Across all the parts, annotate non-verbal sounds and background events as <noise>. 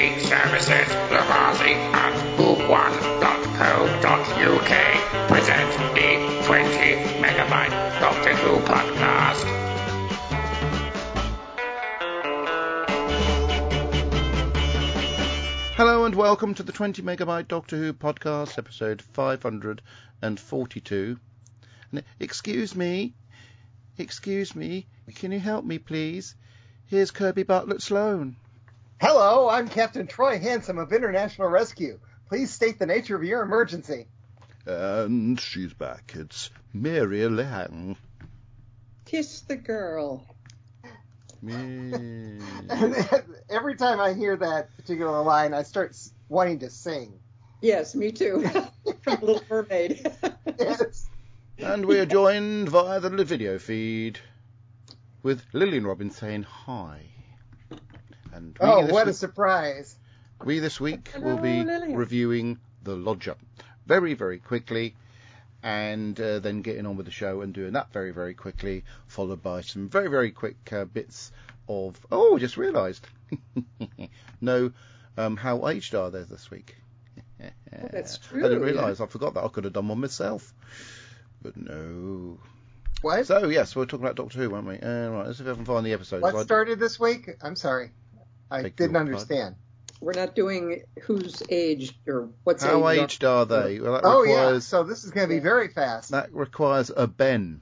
TV services, Lavazzi and Who1.co.uk present the 20 megabyte Doctor Who podcast. Hello and welcome to the 20 megabyte Doctor Who podcast, episode 542. N- Excuse me, excuse me, can you help me please? Here's Kirby Bartlett Sloan. Hello, I'm Captain Troy Handsome of International Rescue. Please state the nature of your emergency. And she's back. It's Mary Lang. Kiss the girl. Me. <laughs> Every time I hear that particular line, I start wanting to sing. Yes, me too. <laughs> From Little Mermaid. <laughs> Yes. and we are joined via the video feed with Lillian Robbins saying hi. And we Oh, this what a surprise. We this week Hello, will be Lillian. reviewing The Lodger very, very quickly and uh, then getting on with the show and doing that very, very quickly, followed by some very, very quick uh, bits of. Oh, just realised. <laughs> no, um, how aged are they this week? Oh, that's true. <laughs> I didn't true, realise. I forgot that. I could have done one myself. But no. What? So, yes, we're talking about Doctor Who, weren't we? Uh, right, let's see if I can find the episode. what So I- started this week? I'm sorry. I Beg didn't your understand. We're not doing who's aged or what's How age. aged are they? Well, that Oh, yeah. So this is going to be very fast. That requires a Ben,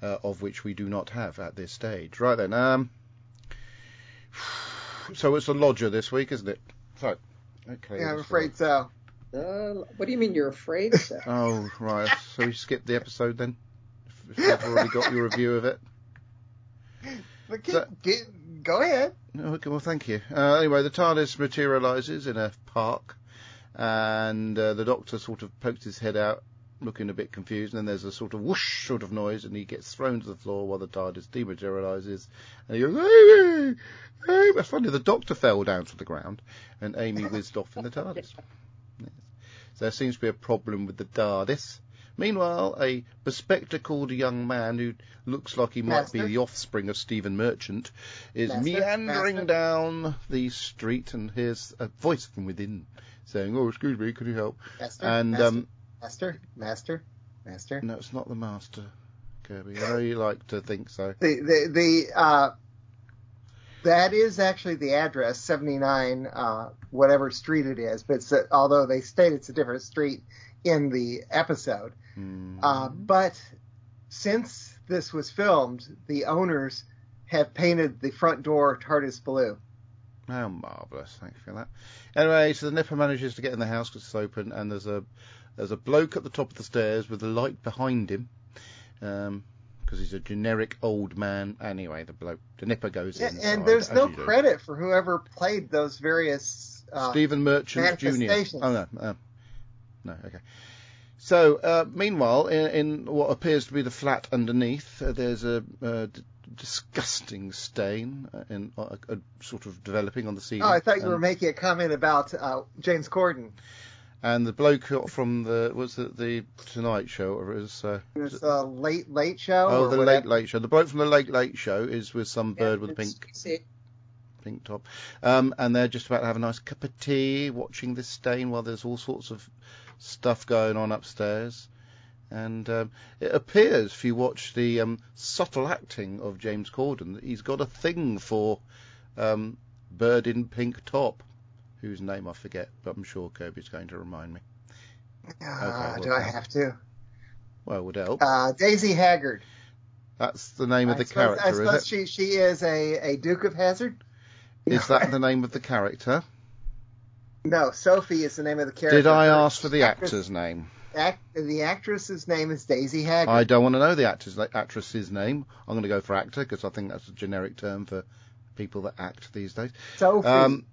uh, of which we do not have at this stage. Right then, um, <sighs> so it's a lodger this week, isn't it? So, okay. Yeah, I'm let's afraid so. Uh, what do you mean you're afraid? So? <laughs> Oh, right. So we skip the episode then? If if you've already got your review of it. <laughs> But get, So- get, go ahead. Okay, well, thank you. Uh, anyway, the TARDIS materialises in a park, and uh, the Doctor sort of pokes his head out, looking a bit confused, and then there's a sort of whoosh sort of noise, and he gets thrown to the floor while the TARDIS dematerialises, and he goes, Amy! Amy! That's funny, the Doctor fell down to the ground, and Amy whizzed off in the TARDIS. <laughs> Yes. So there seems to be a problem with the TARDIS. Meanwhile, a bespectacled young man who looks like he might be the offspring of Stephen Merchant is meandering down the street and hears a voice from within saying, "Oh, excuse me, could you help?" Master, And master, um, master, master, master. no, it's not the master, Kirby. I know you like to think so. The, the, the, uh, that is actually the address, 79, uh, whatever street it is, but although they state it's a different street in the episode. Hmm. Uh, but since this was filmed, the owners have painted the front door TARDIS blue. Oh, marvellous! Thanks for that. Anyway, so the Nipper manages to get in the house because it's open, and there's a there's a bloke at the top of the stairs with a light behind him, because he's a generic old man. Anyway, the bloke, the Nipper goes in. and there's no credit for whoever played those various. Uh, Stephen Merchant Jr. Oh no, uh, no, okay. So uh, meanwhile, in, in what appears to be the flat underneath, uh, there's a, uh d- disgusting stain uh, in uh, uh, sort of developing on the ceiling. oh, I thought you were making a comment about uh, James Corden. and the bloke from the was it the Tonight Show or it was uh, It was a late late show. oh the whatever. Late Late Show. The bloke from the Late Late Show is with some bird with a pink see, pink top. Um, and they're just about to have a nice cup of tea watching this stain while there's all sorts of stuff going on upstairs. And um, it appears, if you watch the um, subtle acting of James Corden, that he's got a thing for um, Bird in Pink Top, whose name I forget, but I'm sure Kirby's going to remind me. Ah, Okay, do I have to? Well, it would help. Uh, Daisy Haggard. That's the name of the I character, suppose is it? she she is a, a Duke of Hazard. Is that the name of the character? No, Sophie is the name of the character. Did I ask for the actress- actor's name? Act, the actress's name is Daisy Haggard. I don't want to know the actor's actress's name. I'm going to go for actor because I think that's a generic term for people that act these days. Sophie. Um,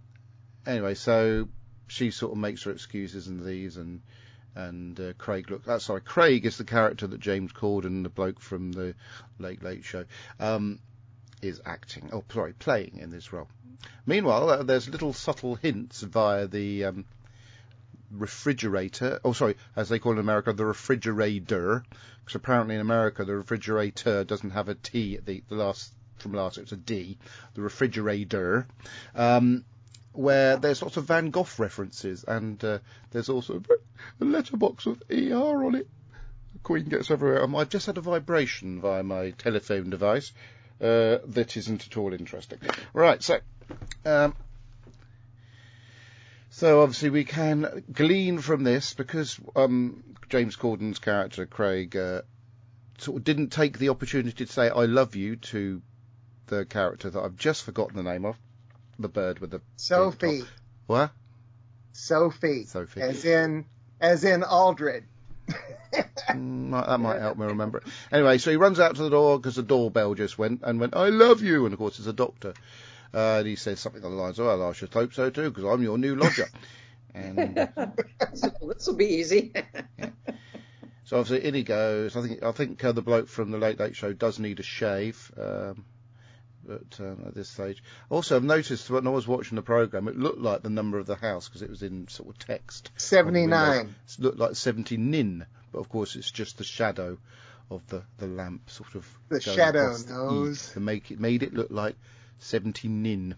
anyway, so she sort of makes her excuses and these, and and uh, Craig look. Uh, sorry, Craig is the character that James Corden, the bloke from the Late Late Show, um, is acting. Oh, sorry, playing in this role. Meanwhile, uh, there's little subtle hints via the um, refrigerator. Oh, sorry, as they call it in America, the refrigerator. Because apparently in America, the refrigerator doesn't have a T at the, the last from last. It's a D. The refrigerator. Um, where there's lots of Van Gogh references, and uh, there's also a letterbox with ER on it. Queen gets everywhere. Um, I've just had a vibration via my telephone device that isn't at all interesting. Right, so. Um, so obviously we can glean from this because um, James Corden's character Craig uh, sort of didn't take the opportunity to say "I love you" to the character that I've just forgotten the name of, the bird with the Sophie. What? Sophie. Sophie. As in, as in Aldred. Mm, might- that might help me remember it. Anyway, so he runs out to the door because the doorbell just went and went, I love you. And of course, it's a doctor. Uh, and he says something along the lines of, well, I should hope so too because I'm your new lodger. <laughs> and uh, So this will be easy. <laughs> so obviously in he goes. I think I think uh, the bloke from the Late Late Show does need a shave. Um, but um, at this stage, also I've noticed when I was watching the program, it looked like the number of the house because it was in sort of text. 79. It looked like 70 nin, but of course it's just the shadow of the, the lamp sort of The shadow the knows. to make it made it look like 70 nin.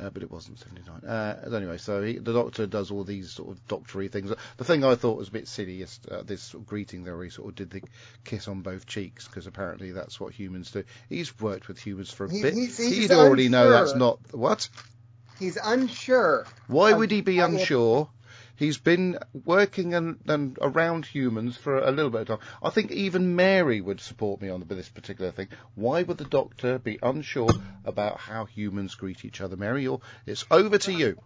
Uh, but it wasn't 79. Uh, anyway, so he, the doctor does all these sort of doctory things. The thing I thought was a bit silly is uh, this sort of greeting there where he sort of did the kiss on both cheeks because apparently that's what humans do. He's worked with humans for a He- bit. he's- he's He'd already know that's not what. He's unsure. Why would he be unsure? He's been working and, and around humans for a little bit of time. I think even Mary would support me on this particular thing. Why would the doctor be unsure about how humans greet each other? Mary, you're, it's over to you.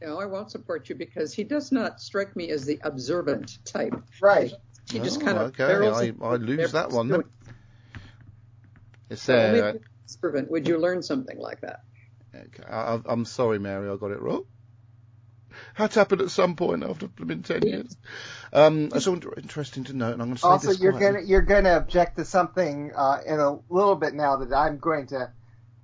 no, I won't support you because he does not strike me as the observant type. Right. He just Oh, kind of okay. I, I lose that he's one then. It's So only there. if observant would you learn something like that. Okay. I, I- I'm sorry, Mary, I got it wrong. Had to happen at some point after been ten years. Um, it's all interesting to note, and I'm going to say Also, you're gonna you're gonna object to something uh, in a little bit now that I'm going to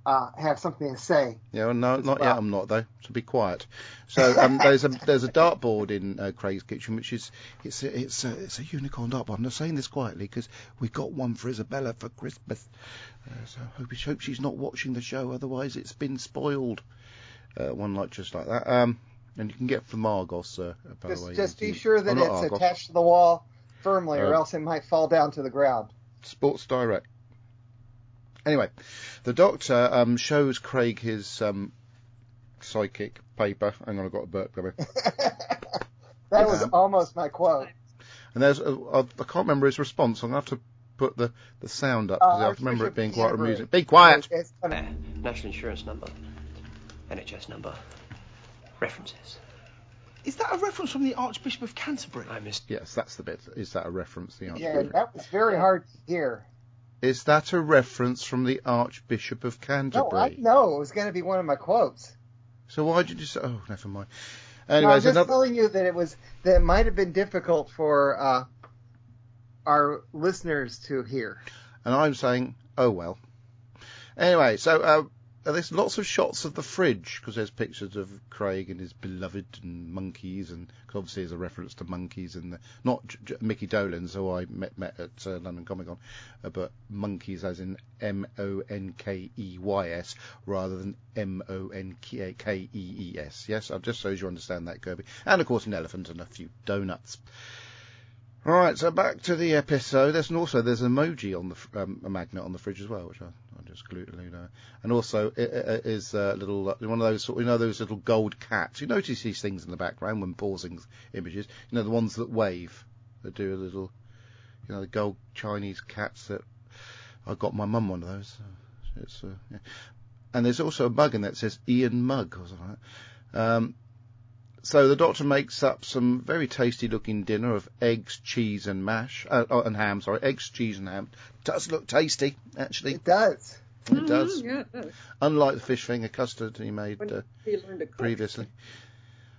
uh, have something to say. Yeah, well, no, not well. yet. I'm not though. So be quiet. So um, <laughs> there's a there's a dartboard in uh, Craig's kitchen, which is it's a, it's a, it's a unicorn dartboard. I'm not saying this quietly because we got one for Isabella for Christmas. Uh, so I hope, hope she's not watching the show, otherwise it's been spoiled. Uh, one like just like that. Um, and you can get from Argos, uh, by the Just way. just be sure oh, that not it's Argos, attached to the wall firmly, or Uh, else it might fall down to the ground. Sports Direct. Anyway, the doctor um, shows Craig his um, psychic paper. Hang on, I've got a burp coming. <laughs> that was Um, almost my quote. And there's, a, I, I can't remember his response. I'm going to have to put the, the sound up because Uh, I have to remember it being quite Canterbury. amusing. Be quiet! It's. National insurance number. NHS number. References. Is that a reference from the Archbishop of Canterbury? I missed. Yes, that's the bit. Is that a reference? The yeah, Archbishop. that was very hard to hear. Is that a reference from the Archbishop of Canterbury? No, Canterbury? I know it was going to be one of my quotes. So why did you say? Oh, never mind. No, I'm just another. telling you that it was that it might have been difficult for uh, our listeners to hear. And I'm saying, oh well. Anyway, so uh, there's lots of shots of the fridge because there's pictures of Craig and his beloved and monkeys, and obviously there's a reference to monkeys and the, not J- J- Micky Dolenz, who I met, met at uh, London Comic Con, uh, but monkeys as in M O N K E Y S rather than M O N K E E S. Yes, uh, just so you understand that, Kirby. And of course, an elephant and a few donuts. All right, so back to the episode. There's also there's an emoji on the um, a magnet on the fridge as well, which I just to. And also it, it is a little uh, one of those sort, you know those little gold cats. You notice these things in the background when pausing images. You know the ones that wave, that do a little, you know the gold Chinese cats that I got my mum one of those. It's uh, yeah. and there's also a mug in that says Ian Mug or something. Like. Um, so the doctor makes up some very tasty looking dinner of eggs, cheese and mash, uh, oh, and ham, sorry, eggs, cheese and ham. Does look tasty, actually. It does. It does. Mhm, yeah, it does. Unlike the fish finger custard he made uh, he learned to cook. previously.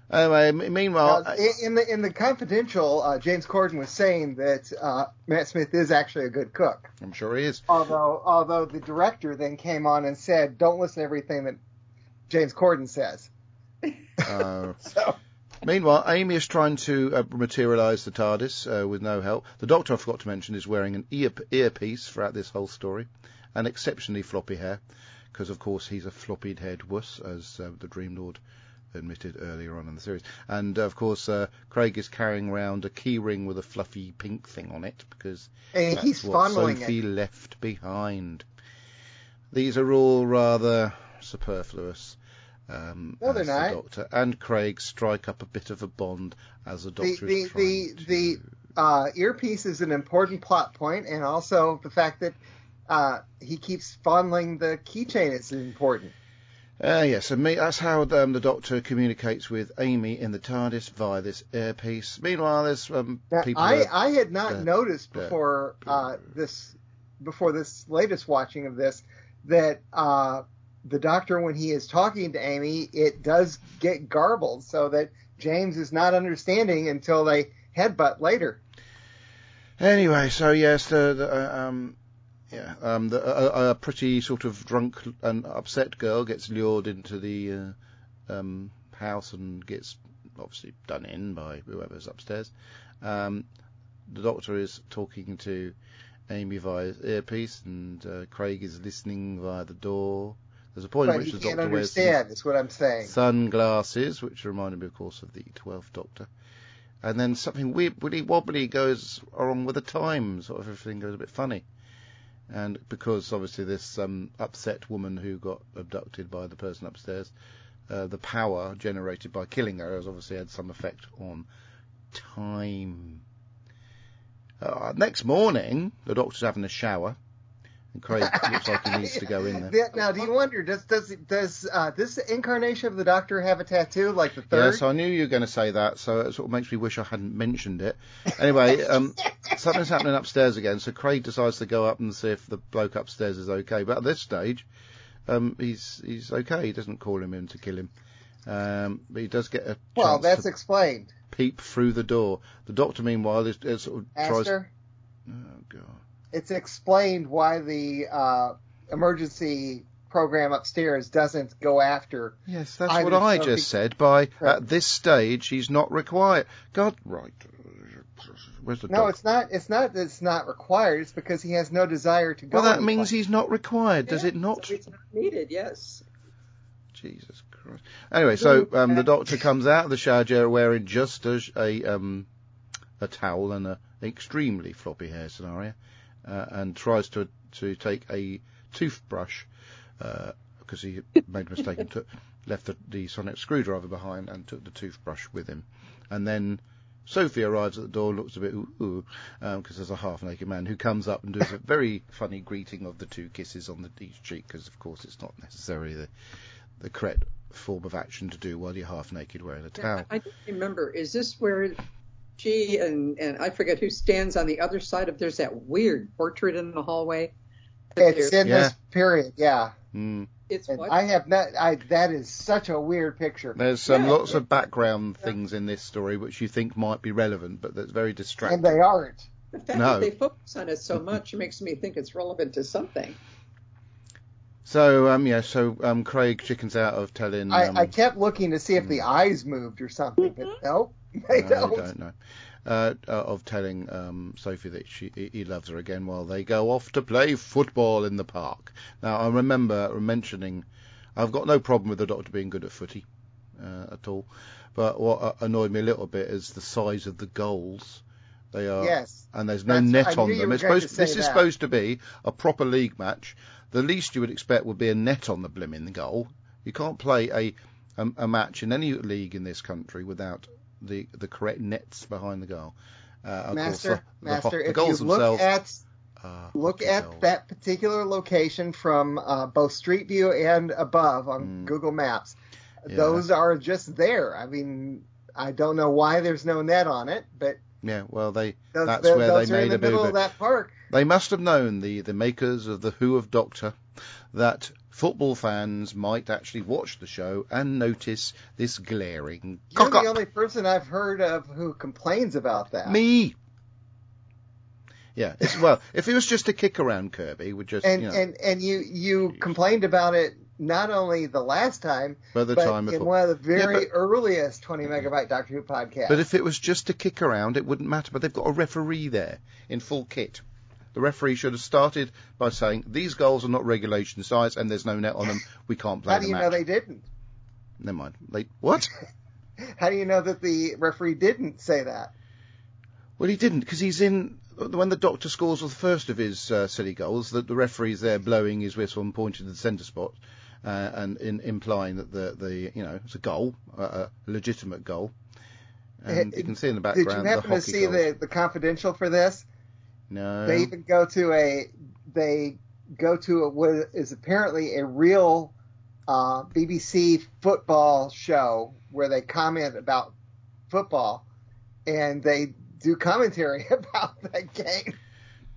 Anyway, meanwhile, Now, in- in the in the confidential, uh, James Corden was saying that uh, Matt Smith is actually a good cook. I'm sure he is. Although although the director then came on and said, "Don't listen to everything that James Corden says." Uh, <laughs> So Meanwhile, Amy is trying to uh, materialise the TARDIS uh, with no help. The Doctor, I forgot to mention, is wearing an ear- earpiece throughout this whole story, and exceptionally floppy hair, because of course he's a floppy-haired wuss, as uh, the Dream Lord admitted earlier on in the series. And of course, uh, Craig is carrying around a key ring with a fluffy pink thing on it because And that's he's what Sophie it. left behind. These are all rather superfluous. Um, No, as not. The Doctor and Craig strike up a bit of a bond as the The Doctor the is the trying the uh, earpiece is an important plot point, and also the fact that uh, he keeps fondling the keychain is important. Uh, yes, and me, that's how um, the Doctor communicates with Amy in the TARDIS via this earpiece. Meanwhile, there's um, Now, people. I that- I had not noticed before uh, this before this latest watching of this that uh, the Doctor, when he is talking to Amy, it does get garbled, so that James is not understanding until they headbutt later. Anyway, so yes, the, the uh, um, yeah, um, the, a, a pretty sort of drunk and upset girl gets lured into the uh, um, house and gets obviously done in by whoever's upstairs. Um, the doctor is talking to Amy via earpiece, and uh, Craig is listening via the door. There's a point But at which he the doctor understand. Is what I'm saying. sunglasses, which reminded me, of course, of the Twelfth Doctor. And then something weird, wibbly wobbly goes wrong with the time. Sort of everything goes a bit funny. And because obviously this um, upset woman who got abducted by the person upstairs, uh, the power generated by killing her has obviously had some effect on time. Uh, next morning, the doctor's having a shower, and Craig looks like he needs to go in <laughs> there. Now, do you wonder does does does uh, this incarnation of the Doctor have a tattoo like the third? Yes, I knew you were going to say that, so it sort of makes me wish I hadn't mentioned it. Anyway, um, <laughs> something's happening upstairs again, so Craig decides to go up and see if the bloke upstairs is okay. But at this stage, um, he's he's okay. He doesn't call him in to kill him, um, but he does get a well, that's explained. peep through the door. The Doctor, meanwhile, is, is sort of tries. Master, Oh God. It's explained why the uh, emergency program upstairs doesn't go after. Yes, that's what I Sophie- just said. By Right. at this stage, he's not required. God, right. Where's the No, dog? it's not. It's not. that It's not required. It's because he has no desire to go. Well, that anyplace. means he's not required, does Yeah, it not? so It's not needed, yes. Jesus Christ. Anyway, so um, the doctor comes out of the shower chair wearing just a, a um a towel and a extremely floppy hair scenario, Uh, and tries to to take a toothbrush uh, because he made a mistake and took left the, the sonic screwdriver behind and took the toothbrush with him, and then. Sophie arrives at the door, looks a bit ooh, because um, there's a half-naked man who comes up and does a very funny greeting of the two kisses on the each cheek, because of course it's not necessarily the the correct form of action to do while you're half naked wearing a towel. I don't remember. Is this where she and and I forget who stands on the other side of? There's that weird portrait in the hallway. It's in Yeah. this period. Yeah, Mm. It's what? I have not. I that is such a weird picture. There's um, Yeah. lots of background things in this story which you think might be relevant, but that's very distracting. And they aren't. the fact no. that they focus on it so much makes me think it's relevant to something. So um, yeah, so um, Craig chickens out of telling. Um, I, I kept looking to see if the eyes moved or something, but nope, they don't. I don't know. Uh, uh, of telling um, Sophie that she he loves her again while they go off to play football in the park. Now I remember mentioning, I've got no problem with the doctor being good at footy uh, at all, but what uh, annoyed me a little bit is the size of the goals. They are, Yes. and there's no net on them. It's supposed to this is supposed to be a proper league match. The least you would expect would be a net on the blimmin' goal. You can't play a a, a match in any league in this country without the the correct nets behind the goal. Uh, Master, course, the, the, master, the if goals you look at are look at goals. that particular location from uh, both Street View and above on Mm. Google Maps, Yeah. those are just there. I mean, I don't know why there's no net on it, but Yeah, well, they those, That's th- where they are in made the a middle of that park. they must have known the the makers of the Who of Doctor that football fans might actually watch the show and notice this glaring You're the up. only person I've heard of who complains about that. Me. Yeah, it's, well, if it was just a kick around Kirby, would just and you know, and and you you complained about it not only the last time, by the but time in one of the very but- earliest 20 megabyte Doctor Who podcasts. But if it was just a kick around, it wouldn't matter. But they've got a referee there in full kit. The referee should have started by saying these goals are not regulation size and there's no net on them. We can't play How do you match. know they didn't? never mind. They what? <laughs> How do you know that the referee didn't say that? Well, he didn't because he's in when the doctor scores the first of his uh, silly goals. That the referee's there blowing his whistle and pointing to the centre spot, uh, and in, implying that the the you know it's a goal, uh, a legitimate goal. And Uh, you can see in the background. Did you happen the to see goals. the, the confidential for this? No. They even go to a they go to a, what is apparently a real uh, BBC football show where they comment about football and they do commentary <laughs> about that game.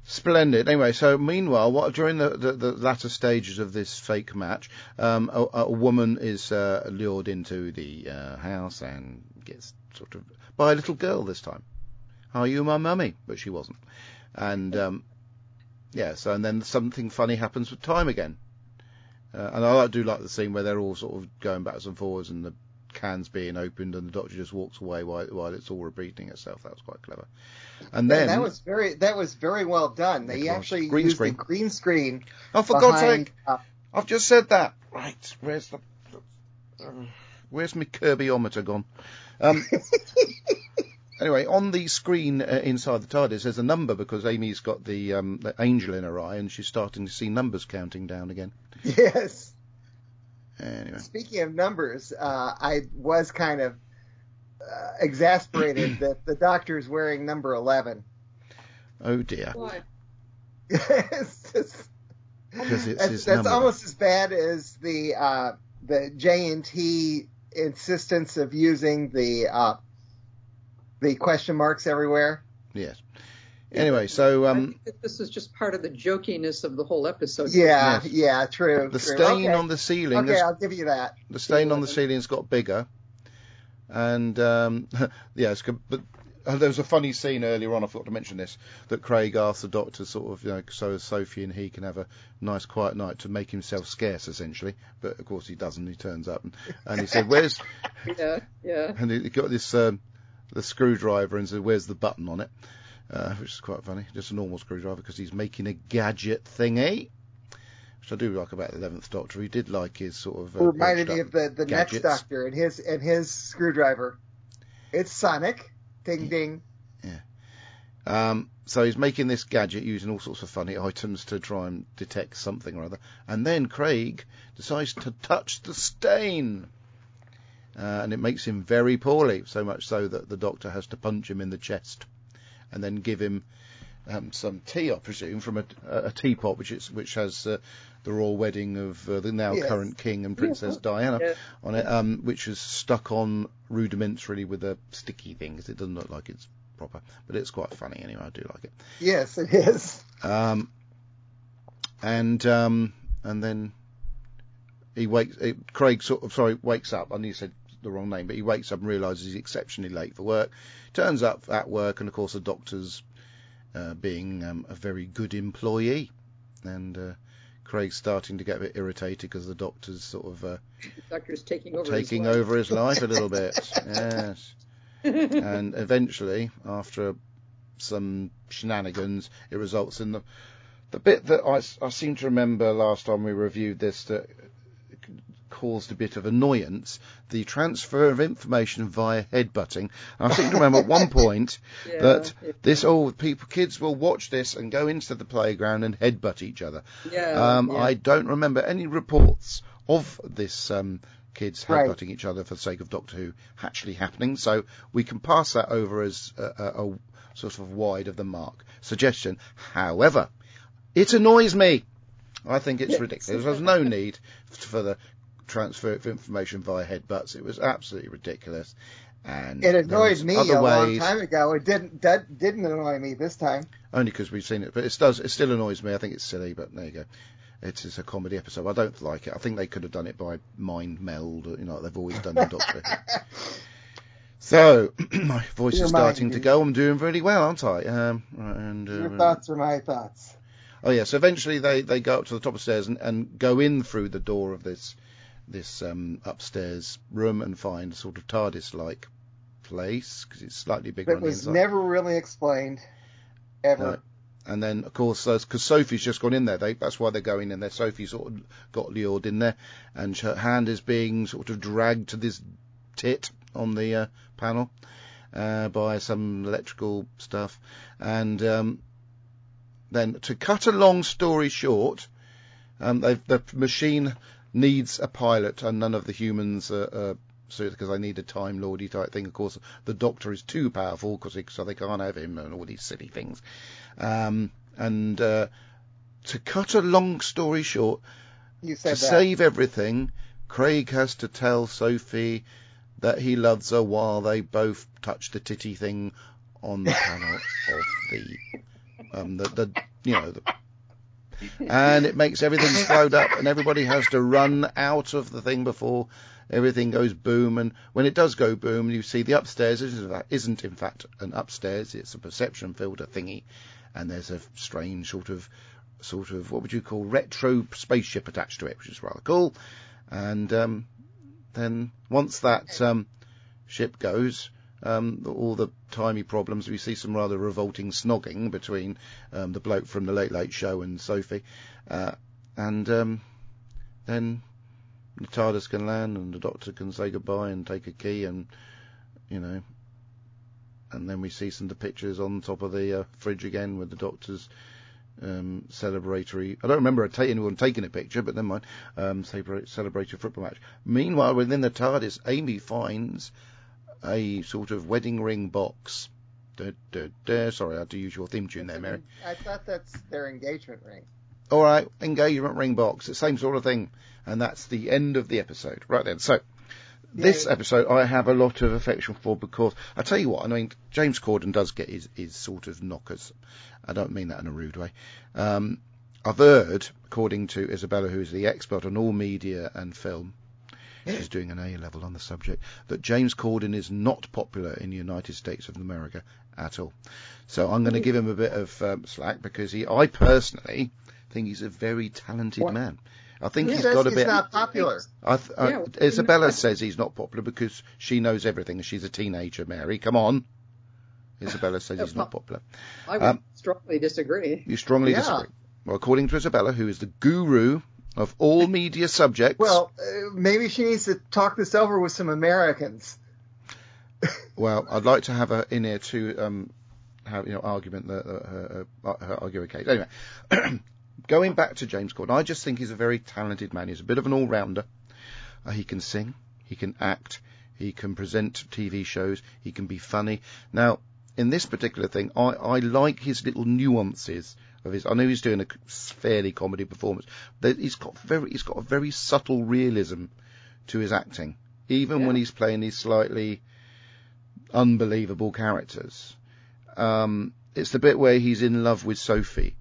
Splendid. Anyway, so meanwhile, what during the, the, the latter stages of this fake match, um, a, a woman is uh, lured into the uh, house and gets sort of by a little girl this time. Are you my mummy? But she wasn't. And um, yeah, so and then something funny happens with time again. Uh, and I do like the scene where they're all sort of going backwards and forwards and the cans being opened and the doctor just walks away while, while it's all repeating itself. That was quite clever. And then And that was very that was very well done. They actually Green used screen. the green screen. oh, for God's sake! uh, I've just said that. Right, where's the, uh, where's my Kirbyometer gone? Um, <laughs> anyway, on the screen uh, inside the TARDIS, there's a number because Amy's got the, um, the angel in her eye, and she's starting to see numbers counting down again. yes. Anyway, Speaking of numbers, uh, I was kind of uh, exasperated <clears throat> that the doctor is wearing number eleven. oh dear, Why? <laughs> it's just, because it's that's, his that's almost as bad as the uh, the JNT insistence of using the uh, the question marks everywhere. Yes. Anyway, so I um, think this is just part of the jokiness of the whole episode. Yeah, Yes. yeah, true. the true. stain okay. on the ceiling Okay, I'll give you that. the stain on the ceiling's got bigger, and um, <laughs> yeah, it's, good, but uh, there was a funny scene earlier on. I forgot to mention this that Craig asked the doctor, sort of, you know, so Sophie and he can have a nice quiet night to make himself scarce, essentially. But of course he doesn't. He turns up and, and he said, "Where's?" <laughs> Yeah, yeah. And he got this um, the screwdriver and said, "Where's the button on it?" Uh, which is quite funny. Just a normal screwdriver because he's making a gadget thingy. Which I do like about the Eleventh Doctor. He did like his sort of. Uh, reminded me of the, the next doctor and his and his screwdriver. It's Sonic. Ding ding. Yeah. Um, so he's making this gadget using all sorts of funny items to try and detect something or other. And then Craig decides to touch the stain. Uh, and it makes him very poorly, so much so that the doctor has to punch him in the chest and then give him um, some tea, I presume, from a, a teapot which is which has uh, the royal wedding of uh, the now Yes. current king and Princess Diana Yeah. on it, um, which is stuck on rudimentarily with a sticky thing because it doesn't look like it's proper, but it's quite funny anyway. I do like it. Yes, it is. Um, and um, and then he wakes. eh, Craig sort of sorry wakes up. I knew you said the wrong name, but he wakes up and realises he's exceptionally late for work. Turns up at work, and of course the doctor's uh, being um, a very good employee, and uh, Craig's starting to get a bit irritated because the doctor's sort of uh, doctor's taking over. taking his life. over his life a little bit. <laughs> yes and eventually, after some shenanigans, it results in the the bit that I, I seem to remember last time we reviewed this that caused a bit of annoyance: the transfer of information via headbutting. And I seem to remember at one <laughs> point Yeah, that this all people kids will watch this and go into the playground and headbutt each other. Yeah, Um, yeah. I don't remember any reports of this um, kids Right. headbutting each other for the sake of Doctor Who actually happening, so we can pass that over as a, a, a sort of wide of the mark suggestion. However, it annoys me. I think it's Yes. ridiculous. There's no need for the transfer of information via headbutts. It was absolutely ridiculous. And It annoyed me a long time ago. It didn't that didn't annoy me this time. only because we've seen it, but it does. It still annoys me. I think it's silly, but there you go. It's, it's a comedy episode. I don't like it. I think they could have done it by mind meld, or you know, they've always done in Doctor. <laughs> So <clears throat> my voice Your is starting to go. I'm doing really well, aren't I? Um, and Your uh, thoughts are my thoughts. oh yeah. So eventually they, they go up to the top of the stairs and, and go in through the door of this this um, upstairs room and find a sort of TARDIS like place because it's slightly bigger the was never really explained, ever. No. and then of course because Sophie's just gone in there, they, that's why they're going in there. Sophie sort of got lured in there, and her hand is being sort of dragged to this tit on the uh, panel uh, by some electrical stuff, and um, then to cut a long story short, um, they've- the machine needs a pilot, and none of the humans are. are so because they need a time lordy type thing. Of course, the Doctor is too powerful, cause he, so they can't have him and all these silly things. Um, and uh, to cut a long story short, to that. save everything, Craig has to tell Sophie that he loves her while they both touch the titty thing on the panel of the, um, the, the, you know, the, and it makes everything explode up, and everybody has to run out of the thing before everything goes boom. And when it does go boom, you see the upstairs isn't in fact an upstairs; it's a perception filter thingy, and there's a strange sort of sort of what would you call retro spaceship attached to it, which is rather cool. And um, then once that um, ship goes, um, all the timey problems. We see some rather revolting snogging between um, the bloke from the Late Late Show and Sophie, uh, and um, then the TARDIS can land and the Doctor can say goodbye and take a key and you know. And then we see some of the pictures on top of the uh, fridge again with the Doctor's um, celebratory. I don't remember anyone taking a picture, but never mind. Um, celebratory football match. Meanwhile, within the TARDIS, Amy finds a sort of wedding ring box. Duh, duh, duh. Sorry, I had to use your theme tune there, Mary. I thought that's their engagement ring. All right, engagement ring box, the same sort of thing, and that's the end of the episode. Right then, so this Yeah. episode I have a lot of affection for because I tell you what, I mean James Corden does get his, his sort of knockers. I don't mean that in a rude way. Um, I've heard, according to Isabella, who's the expert on all media and film, she's doing an A level on the subject, that James Corden is not popular in the United States of America at all. So I'm going to give him a bit of um, slack because he, I personally think he's a very talented What? man. I think He he's says got a he's bit. not popular. I th- uh, Yeah, well, Isabella no. <laughs> says he's not popular because she knows everything. She's a teenager, Mary. Come on. Isabella says he's not <laughs> popular. I would Um, strongly disagree. You strongly Yeah. disagree. Well, according to Isabella, who is the guru of all media subjects. Well, uh, maybe she needs to talk this over with some Americans. <laughs> Well, I'd like to have her in here to um, have you know argument the, uh, her, her, case. Anyway, <clears throat> going back to James Corden, I just think he's a very talented man. He's a bit of an all rounder. Uh, he can sing, he can act, he can present TV shows, he can be funny. Now, in this particular thing, I, I like his little nuances of his. I know he's doing a fairly comedy performance, but he's got very he's got a very subtle realism to his acting, even when he's playing these slightly unbelievable characters. Um, it's the bit where he's in love with Sophie.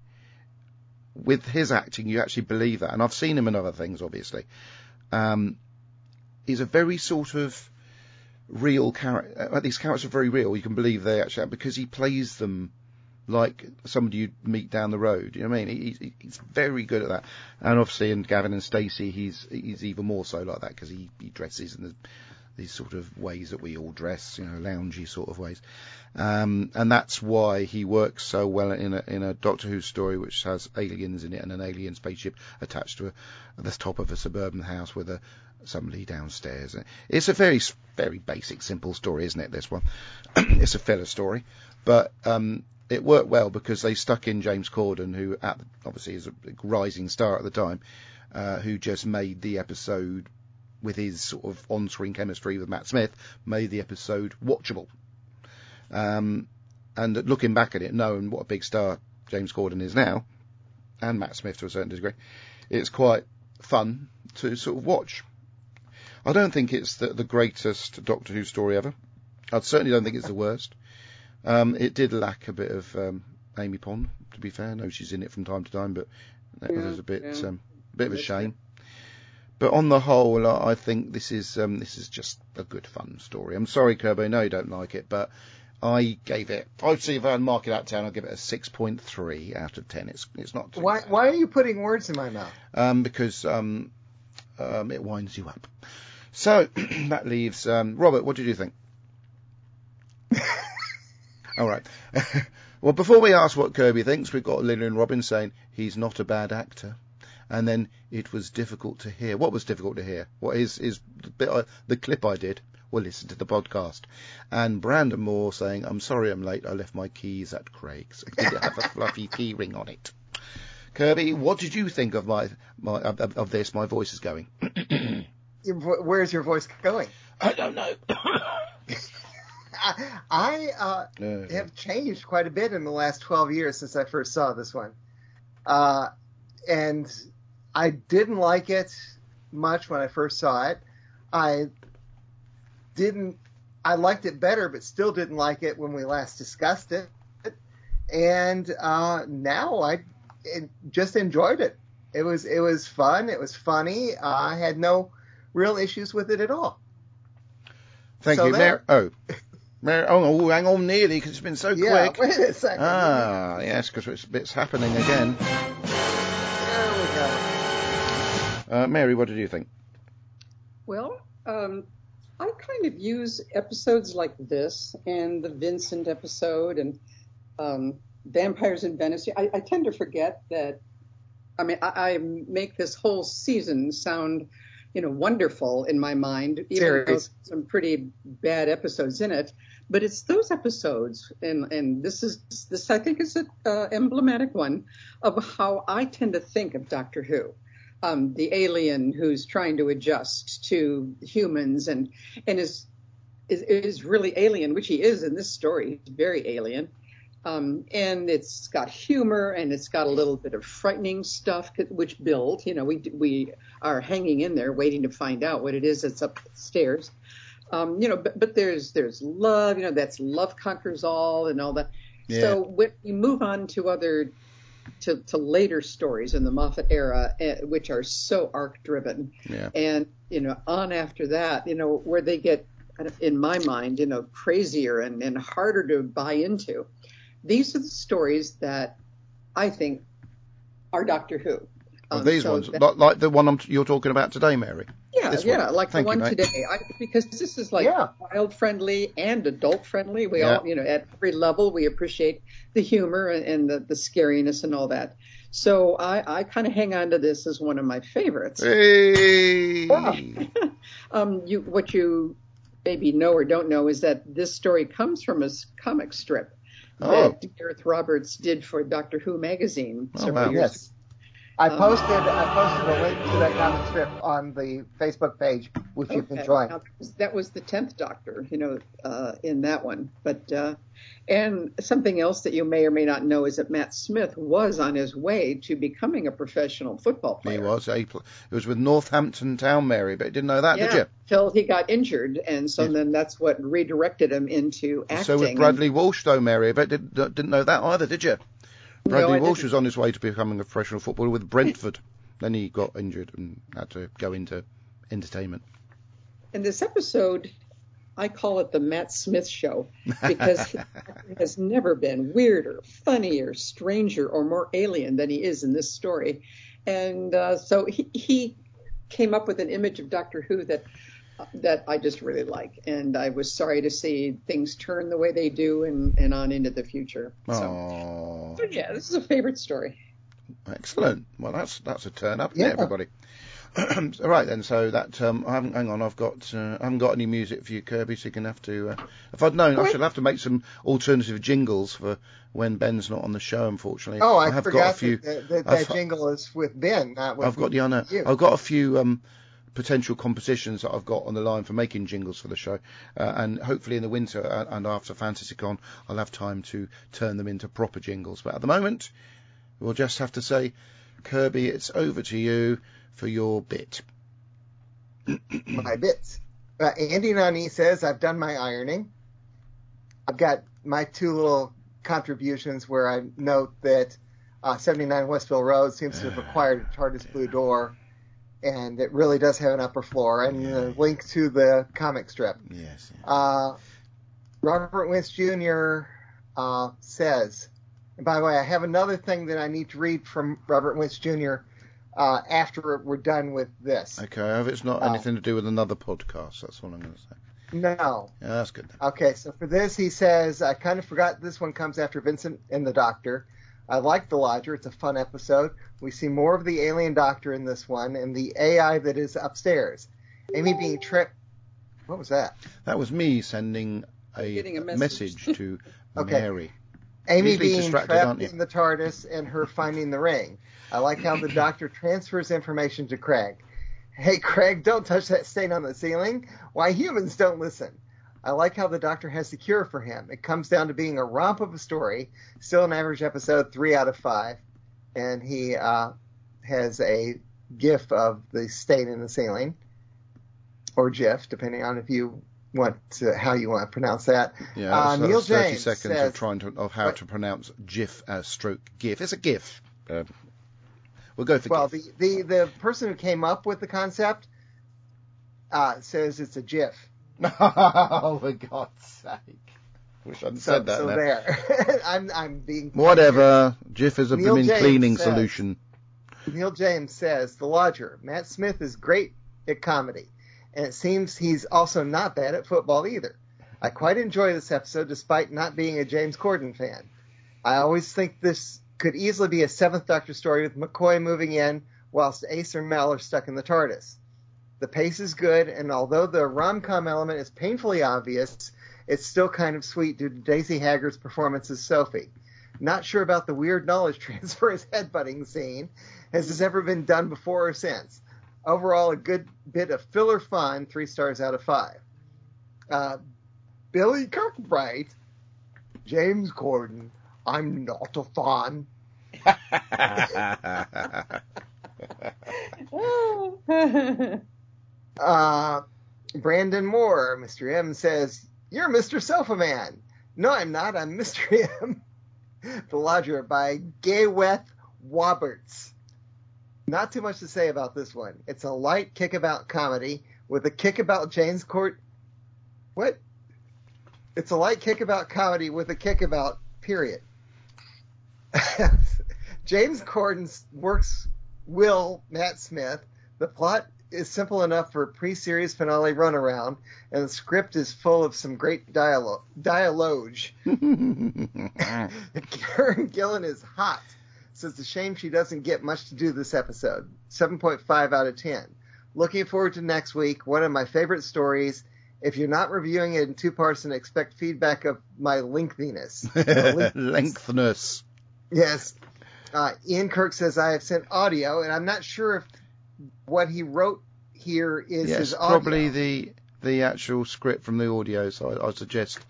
With his acting, you actually believe that, and I've seen him in other things, obviously. Um, he's a very sort of real character. Uh, these characters are very real. You can believe they actually because he plays them like somebody you'd meet down the road. You know what I mean? He, he, he's very good at that. And obviously in Gavin and Stacey, he's he's even more so like that because he, he dresses in the, these sort of ways that we all dress, you know, loungy sort of ways. Um, and that's why he works so well in a, in a Doctor Who story which has aliens in it and an alien spaceship attached to a, the top of a suburban house with a somebody downstairs. It's a very very basic, simple story, isn't it? This one, <clears throat> it's a filler story, but um, it worked well because they stuck in James Corden, who at, obviously is a rising star at the time, uh, who just made the episode with his sort of on-screen chemistry with Matt Smith, made the episode watchable. Um, and looking back at it, knowing what a big star James Corden is now, and Matt Smith to a certain degree, it's quite fun to sort of watch. I don't think it's the, the greatest Doctor Who story ever. I certainly don't think it's the worst. Um, it did lack a bit of um, Amy Pond, to be fair. I know she's in it from time to time, but that Yeah, was a bit yeah. um, bit of a shame. But on the whole, I I think this is um, this is just a good fun story. I'm sorry, Kirby, I know you don't like it, but I gave it. I'd see if I'd mark it out of ten. I'll give it a six point three out of ten. It's it's not too Why, bad. why are you putting words in my mouth? um, because um, um, it winds you up. So <clears throat> that leaves um, Robert. What did you think? <laughs> All right. <laughs> Well, before we ask what Kirby thinks, we've got Lillian Robbins saying he's not a bad actor. And then it was difficult to hear. What was difficult to hear? What is is the, bit I, the clip I did? Well, listen to the podcast. And Brandon Moore saying, "I'm sorry I'm late. I left my keys at Craig's. <laughs> Did It have a fluffy key ring on it." Kirby, what did you think of my, my of, of this? My voice is going. <clears throat> Where's your voice going? I don't know. I, I uh, Uh, have changed quite a bit in the last 12 years since I first saw this one. Uh, and I didn't like it much when I first saw it. I didn't, I liked it better, but still didn't like it when we last discussed it. And uh, now I it, just enjoyed it. It was it was fun. It was funny. I had no real issues with it at all. Thank So you, there- Mary. Oh, <laughs> Mary. Oh, oh, hang on, nearly because it's been so Yeah, quick. wait a second. Ah, yes, because it's, it's happening again. There we go. Uh, Mary, what did you think? Well, um, I kind of use episodes like this and the Vincent episode and um, Vampires in Venice. I, I tend to forget that. I mean, I, I make this whole season sound, you know, wonderful in my mind, even though some pretty bad episodes in it. But it's those episodes, and and this is this I think is an uh, emblematic one of how I tend to think of Doctor Who um, the alien who's trying to adjust to humans and and is, is is really alien, which he is in this story. He's very alien, um, and it's got humor and it's got a little bit of frightening stuff which build. You know, we we are hanging in there waiting to find out what it is that's upstairs. Um, you know, but but there's there's love. You know, that's love conquers all and all that. Yeah. So when you move on to other to, to later stories in the Moffat era, eh, which are so arc driven, Yeah. and you know, on after that, you know, where they get, in my mind, you know, crazier and, and harder to buy into. These are the stories that I think are Doctor Who. Well, Um, these so ones, that- like, the one I'm, you're talking about today, Mary. yeah, this yeah, one. like Thank the one mate. today, I, because this is like Yeah. child friendly and adult friendly. We Yeah. all, you know, at every level, we appreciate the humor and, and the, the scariness and all that. So I, I kind of hang on to this as one of my favorites. Hey. <laughs> Um, you, what you maybe know or don't know is that this story comes from a comic strip Oh. that Gareth Roberts did for Doctor Who magazine Oh, several wow. years Yes. I posted I posted a link to that comic strip on the Facebook page, which you can Okay. join. Now, that was- the tenth Doctor, you know, uh, in that one. But uh, and something else that you may or may not know is that Matt Smith was on his way to becoming a professional football player. He was. A pl- it was with Northampton Town, Mary, but didn't know that, yeah, did you? till he got injured, and so Yes. then that's what redirected him into acting. So with Bradley Walsh, though, Mary, but did, didn't know that either, did you? No, Bradley I Walsh was on his way to becoming a professional footballer with Brentford. then he got injured and had to go into entertainment. In this episode, I call it the Matt Smith Show because <laughs> he has never been weirder, funnier, stranger, or more alien than he is in this story. And uh, so he, he came up with an image of Doctor Who that that I just really like, and I was sorry to see things turn the way they do and, and on into the future. So, Oh, so yeah, this is a favorite story. excellent. Well, that's that's a turn up, Yeah. everybody? <clears throat> All right then. So that um, I haven't. Hang on, I've got. Uh, I haven't got any music for you, Kirby. So you're gonna have to. Uh, if I'd known, I should have to make some alternative jingles for when Ben's not on the show. Unfortunately, Oh, I, have forgot got a few. that, that, that jingle is with Ben, not with I've got the honour. you. I've got a few um, potential compositions that I've got on the line for making jingles for the show, uh, and hopefully in the winter uh, and after FanTCCon, I'll have time to turn them into proper jingles. But at the moment, we'll just have to say, Kirby, it's over to you for your bit. <clears throat> my bits. Uh, Andy Nani says, I've done my ironing. I've got my two little contributions where I note that uh, 79 Westville Road seems to have acquired a TARDIS <sighs> Blue Door, and it really does have an upper floor, and a link to the comic strip. Yes. Uh, Robert Wentz Jr. Uh, says, and by the way, I have another thing that I need to read from Robert Wentz Jr. Uh, after we're done with this. Okay. If it's not Oh. anything to do with another podcast, that's what I'm going to say. No. Yeah, that's good. Okay, so for this, he says, I kind of forgot this one comes after Vincent and the Doctor. I like The Lodger. It's a fun episode. We see more of the alien doctor in this one and the AI that is upstairs. Amy being tripped. What was that? That was me sending a, a message. to <laughs> Okay. Mary. Amy Easily being distracted, trapped in the TARDIS and her finding the ring. I like how the doctor transfers information to Craig. Hey, Craig, don't touch that stain on the ceiling. Why humans don't listen. I like how the doctor has the cure for him. It comes down to being a romp of a story, still an average episode, three out of five. And he uh, has a gif of the stain in the ceiling, or GIF, depending on if you want to, how you want to pronounce that. Yeah, Uh, that's, Neil that's 30 James seconds says- of trying to of how What? to pronounce GIF uh, stroke GIF. It's a GIF. Uh, we'll go for Well, GIF. the, the, the person who came up with the concept uh, says it's a GIF. <laughs> oh, for God's sake! Wish I'd So, said that. so now. there. <laughs> I'm, I'm being. <laughs> Whatever. Jiff is a Neil blooming James cleaning says- solution. Neil James says The Lodger. Matt Smith is great at comedy, and it seems he's also not bad at football either. I quite enjoy this episode despite not being a James Corden fan. I always think this could easily be a Seventh Doctor story with McCoy moving in whilst Ace or Mel are stuck in the TARDIS. The pace is good, and although the rom-com element is painfully obvious, it's still kind of sweet due to Daisy Haggard's performance as Sophie. Not sure about the weird knowledge <laughs> transfer as headbutting scene, as has ever been done before or since. Overall, a good bit of filler fun, three stars out of five. Uh, Billy Kirkbright, James Corden, I'm not a fan. <laughs> <laughs> Uh, Brandon Moore, Mr. M says, You're Mr. Sofa Man. No, I'm not. I'm Mr. <laughs> M. the Lodger by Gayweth Woberts. Not too much to say about this one. It's a light kickabout comedy with a kickabout James Court. What? It's a light kickabout comedy with a kickabout, period. <laughs> James Corden works Will Matt Smith. The plot is simple enough for a pre-series finale runaround, and the script is full of some great dialogue. Dialogue. <laughs> Karen Gillan is hot, so it's a shame she doesn't get much to do this episode. 7.5 out of 10. Looking forward to next week. One of my favorite stories. If you're not reviewing it in two parts, and expect feedback of my lengthiness. <laughs> Lengthness. Yes. Uh, Ian Kirk says I have sent audio, and I'm not sure if what he wrote here is Yes, his audio. probably the the actual script from the audio. So I, I suggest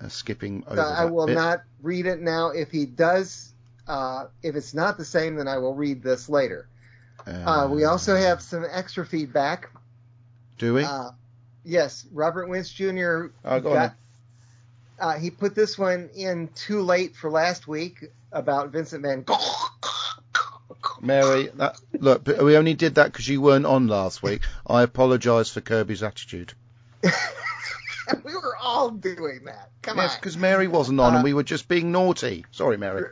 uh, skipping over Uh, I will bit. not read it now. If he does, uh, if it's not the same, then I will read this later. Uh, we also have some extra feedback. do we? Uh, yes, Robert Wentz Jr. Oh, go got- uh, he put this one in too late for last week about Vincent Van Gogh. Mary, that, look, we only did that because you weren't on last week. I apologise for Kirby's attitude. <laughs> we were all doing that. Come Yes, on. because Mary wasn't on Uh, and we were just being naughty. Sorry, Mary.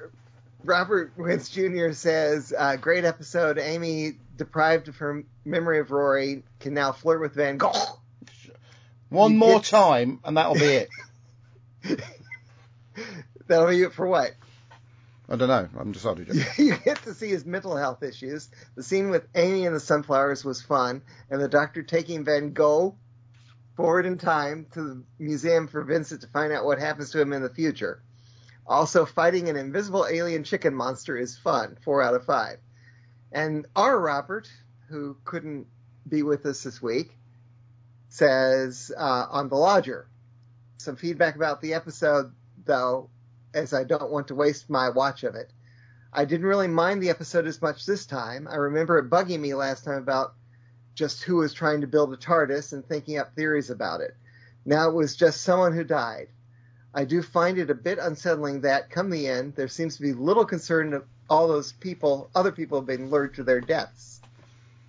Robert Wentz Jr. says, uh, great episode. Amy, deprived of her memory of Rory, can now flirt with Van Gogh. <laughs> One more time and that'll be it. <laughs> That'll be it for what? I don't know. I'm decided. <laughs> you get to see his mental health issues. The scene with Amy and the sunflowers was fun, and the doctor taking Van Gogh forward in time to the museum for Vincent to find out what happens to him in the future. Also, fighting an invisible alien chicken monster is fun. Four out of five. And our Robert, who couldn't be with us this week, says uh, on the Lodger. Some feedback about the episode, though, as I don't want to waste my watch of it. I didn't really mind the episode as much this time. I remember it bugging me last time about just who was trying to build a TARDIS and thinking up theories about it. Now it was just someone who died. I do find it a bit unsettling that, come the end, there seems to be little concern that all those people, other people have been lured to their deaths.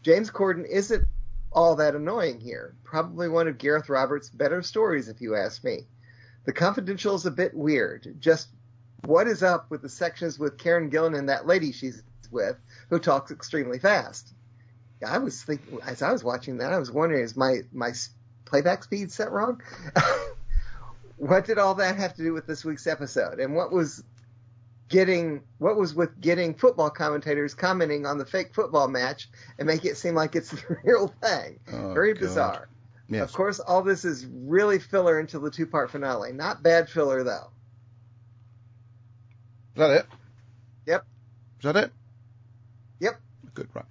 James Corden isn't all that annoying here. Probably one of Gareth Roberts' better stories, if you ask me. The Confidential is a bit weird. Just what is up with the sections with Karen Gillan and that lady she's with, who talks extremely fast? I was thinking as I was watching that, I was wondering is my my playback speed set wrong? <laughs> what did all that have to do with this week's episode? And what was getting what was with getting football commentators commenting on the fake football match and make it seem like it's the <laughs> real thing? Oh, Very God. bizarre. Yes. Of course, all this is really filler until the two part finale. Not bad filler though. Is that it? Yep. Is that it? Yep. Good, right.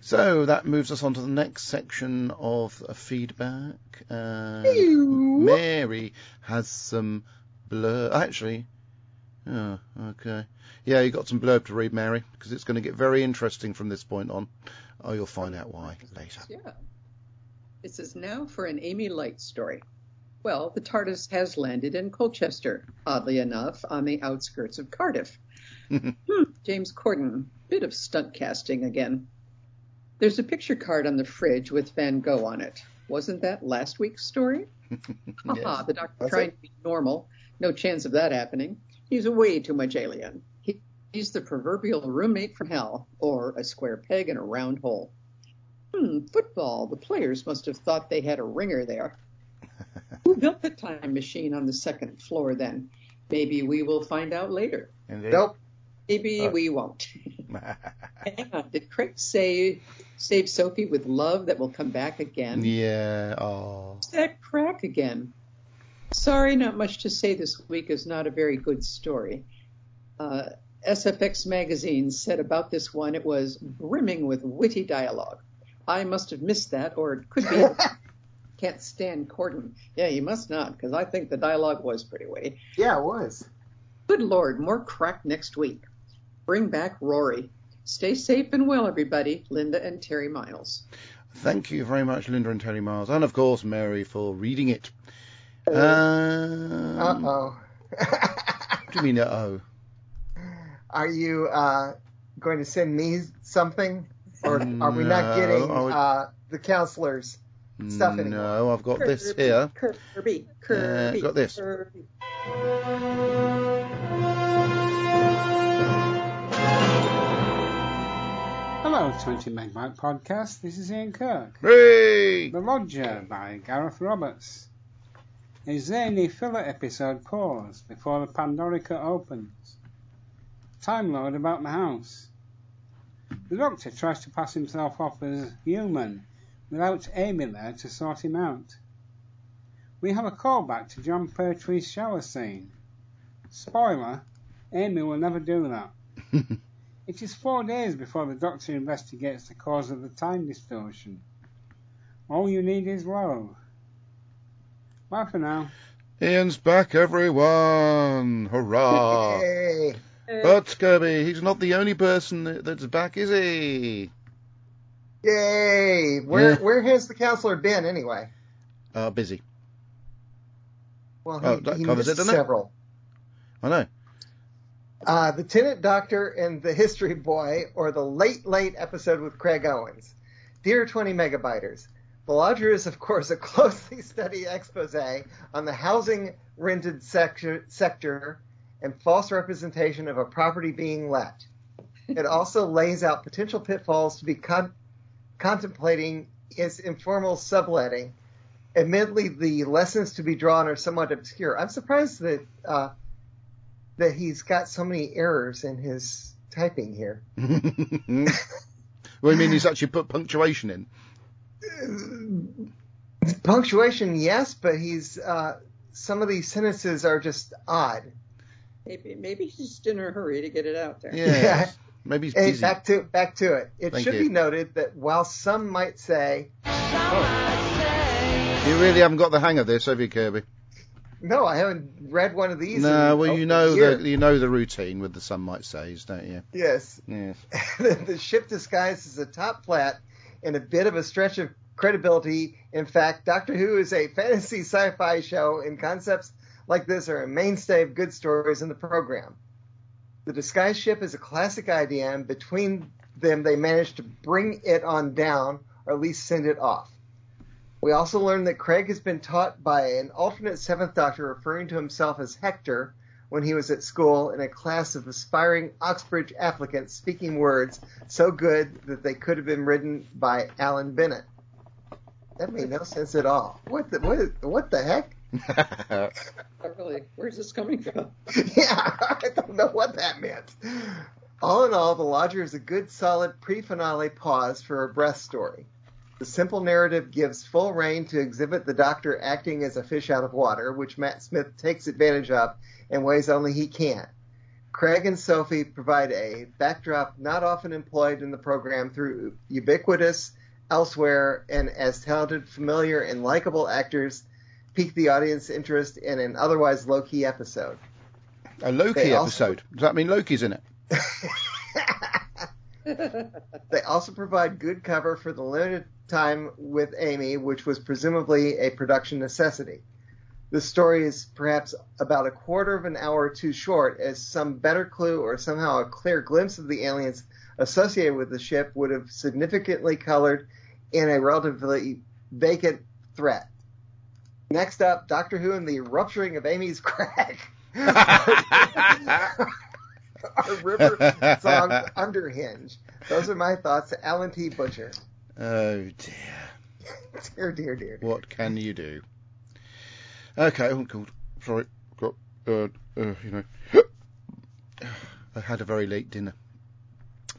So that moves us on to the next section of feedback. Uh, Mary has some blur. Actually, oh, okay. Yeah, you got some blurb to read, Mary, because it's going to get very interesting from this point on. Oh, you'll find out why later. Yeah. It says now for an Amy Light story. Well, the TARDIS has landed in Colchester, oddly enough, on the outskirts of Cardiff. <laughs> hmm, James Corden, bit of stunt casting again. There's a picture card on the fridge with Van Gogh on it. Wasn't that last week's story? <laughs> Haha, Yes. the doctor Was trying it? to be normal. No chance of that happening. He's a way too much alien. He, he's the proverbial roommate from hell, or a square peg in a round hole. Hmm, football. The players must have thought they had a ringer there. Who built the time machine on the second floor then? Maybe we will find out later. Indeed. Nope. Maybe Oh. we won't. <laughs> Hang on. Did Craig say save Sophie with love that will come back again? yeah. Oh. That crack again? Sorry, not much to say this week is not a very good story. Uh, SFX magazine said about this one it was brimming with witty dialogue. I must have missed that, or it could be. <laughs> Can't stand Corden. Yeah, you must not, because I think the dialogue was pretty witty. Yeah, it was. Good Lord, more crack next week. Bring back Rory. Stay safe and well, everybody. Linda and Terry Miles. Thank you very much, Linda and Terry Miles, and of course Mary for reading it. Um, <laughs> Uh oh. What do you mean, uh oh? Are you uh, going to send me something, or are we not getting I would- uh, the counselors? Stuff anymore. No, I've got this here. Kirby. Kirby. got this. Kirby. Hello, 20 Megabyte Podcast. This is Ian Kirk. Hooray! The Lodger by Gareth Roberts. A zany filler episode pause before the Pandorica opens. Time Lord about the house. The Doctor tries to pass himself off as human without Amy there to sort him out. We have a callback to Jon Pertwee's shower scene. Spoiler, Amy will never do that. <laughs> It is four days before the Doctor investigates the cause of the time distortion. All you need is love. Bye for now. Ian's back, everyone! Hurrah! <laughs> Hey. But Kirby, he's not the only person that's back, is he? Yay! Where Yeah. where has the counselor been anyway? Uh, busy. Well, he, Oh, that he covers missed it, doesn't it? several. I know. Uh, the Tenant Doctor and the History Boy, or the late, late episode with Craig Owens. Dear 20 Megabyters, The Lodger is, of course, a <laughs> closely studied expose on the housing rented sector, sector and false representation of a property being let. It also lays out potential pitfalls to be con- contemplating its informal subletting. Admittedly, the lessons to be drawn are somewhat obscure. I'm surprised that uh, that he's got so many errors in his typing here. <laughs> well, you mean he's actually put punctuation in? Punctuation, yes, but he's uh, some of these sentences are just odd. Maybe, maybe he's just in a hurry to get it out there. Yes. Yeah. Maybe he's Hey, back to back to it. It Thank should you. be noted that while some oh, might say, You really haven't got the hang of this, have you, Kirby? "No, I haven't read one of these." No, in well, you know year." the you know the routine with the some might says, don't you? Yes, Yes. <laughs> the ship disguised as a top flat and a bit of a stretch of credibility. In fact, Doctor Who is a fantasy sci-fi show, and concepts like this are a mainstay of good stories in the program. The disguised ship is a classic idea, and between them, they managed to bring it on down, or at least send it off. We also learned that Craig has been taught by an alternate Seventh Doctor referring to himself as Hector when he was at school in a class of aspiring Oxbridge applicants speaking words so good that they could have been written by Alan Bennett. That made no sense at all. What the what, what the heck? Really, where's this coming from? <laughs> yeah, I don't know what that meant. All in all, The Lodger is a good, solid pre-finale pause for a breath story. The simple narrative gives full rein to exhibit the Doctor acting as a fish out of water, which Matt Smith takes advantage of in ways only he can. Craig and Sophie provide a backdrop not often employed in the program through ubiquitous, elsewhere, and as talented, familiar, and likable actors pique the audience interest in an otherwise low-key episode. A Loki They also- episode. Does that mean Loki's in it? <laughs> They also provide good cover for the limited time with Amy, which was presumably a production necessity. The story is perhaps about a quarter of an hour too short, as some better clue or somehow a clear glimpse of the aliens associated with the ship would have significantly colored in a relatively vacant threat. Next up, Doctor Who and the rupturing of Amy's crack. <laughs> Our river song Underhinge. Those are my thoughts. Alan T. Butcher. oh dear. <laughs> Dear, dear, dear. What can you do? Okay, oh god, sorry, got uh, uh, you know, <gasps> I had a very late dinner.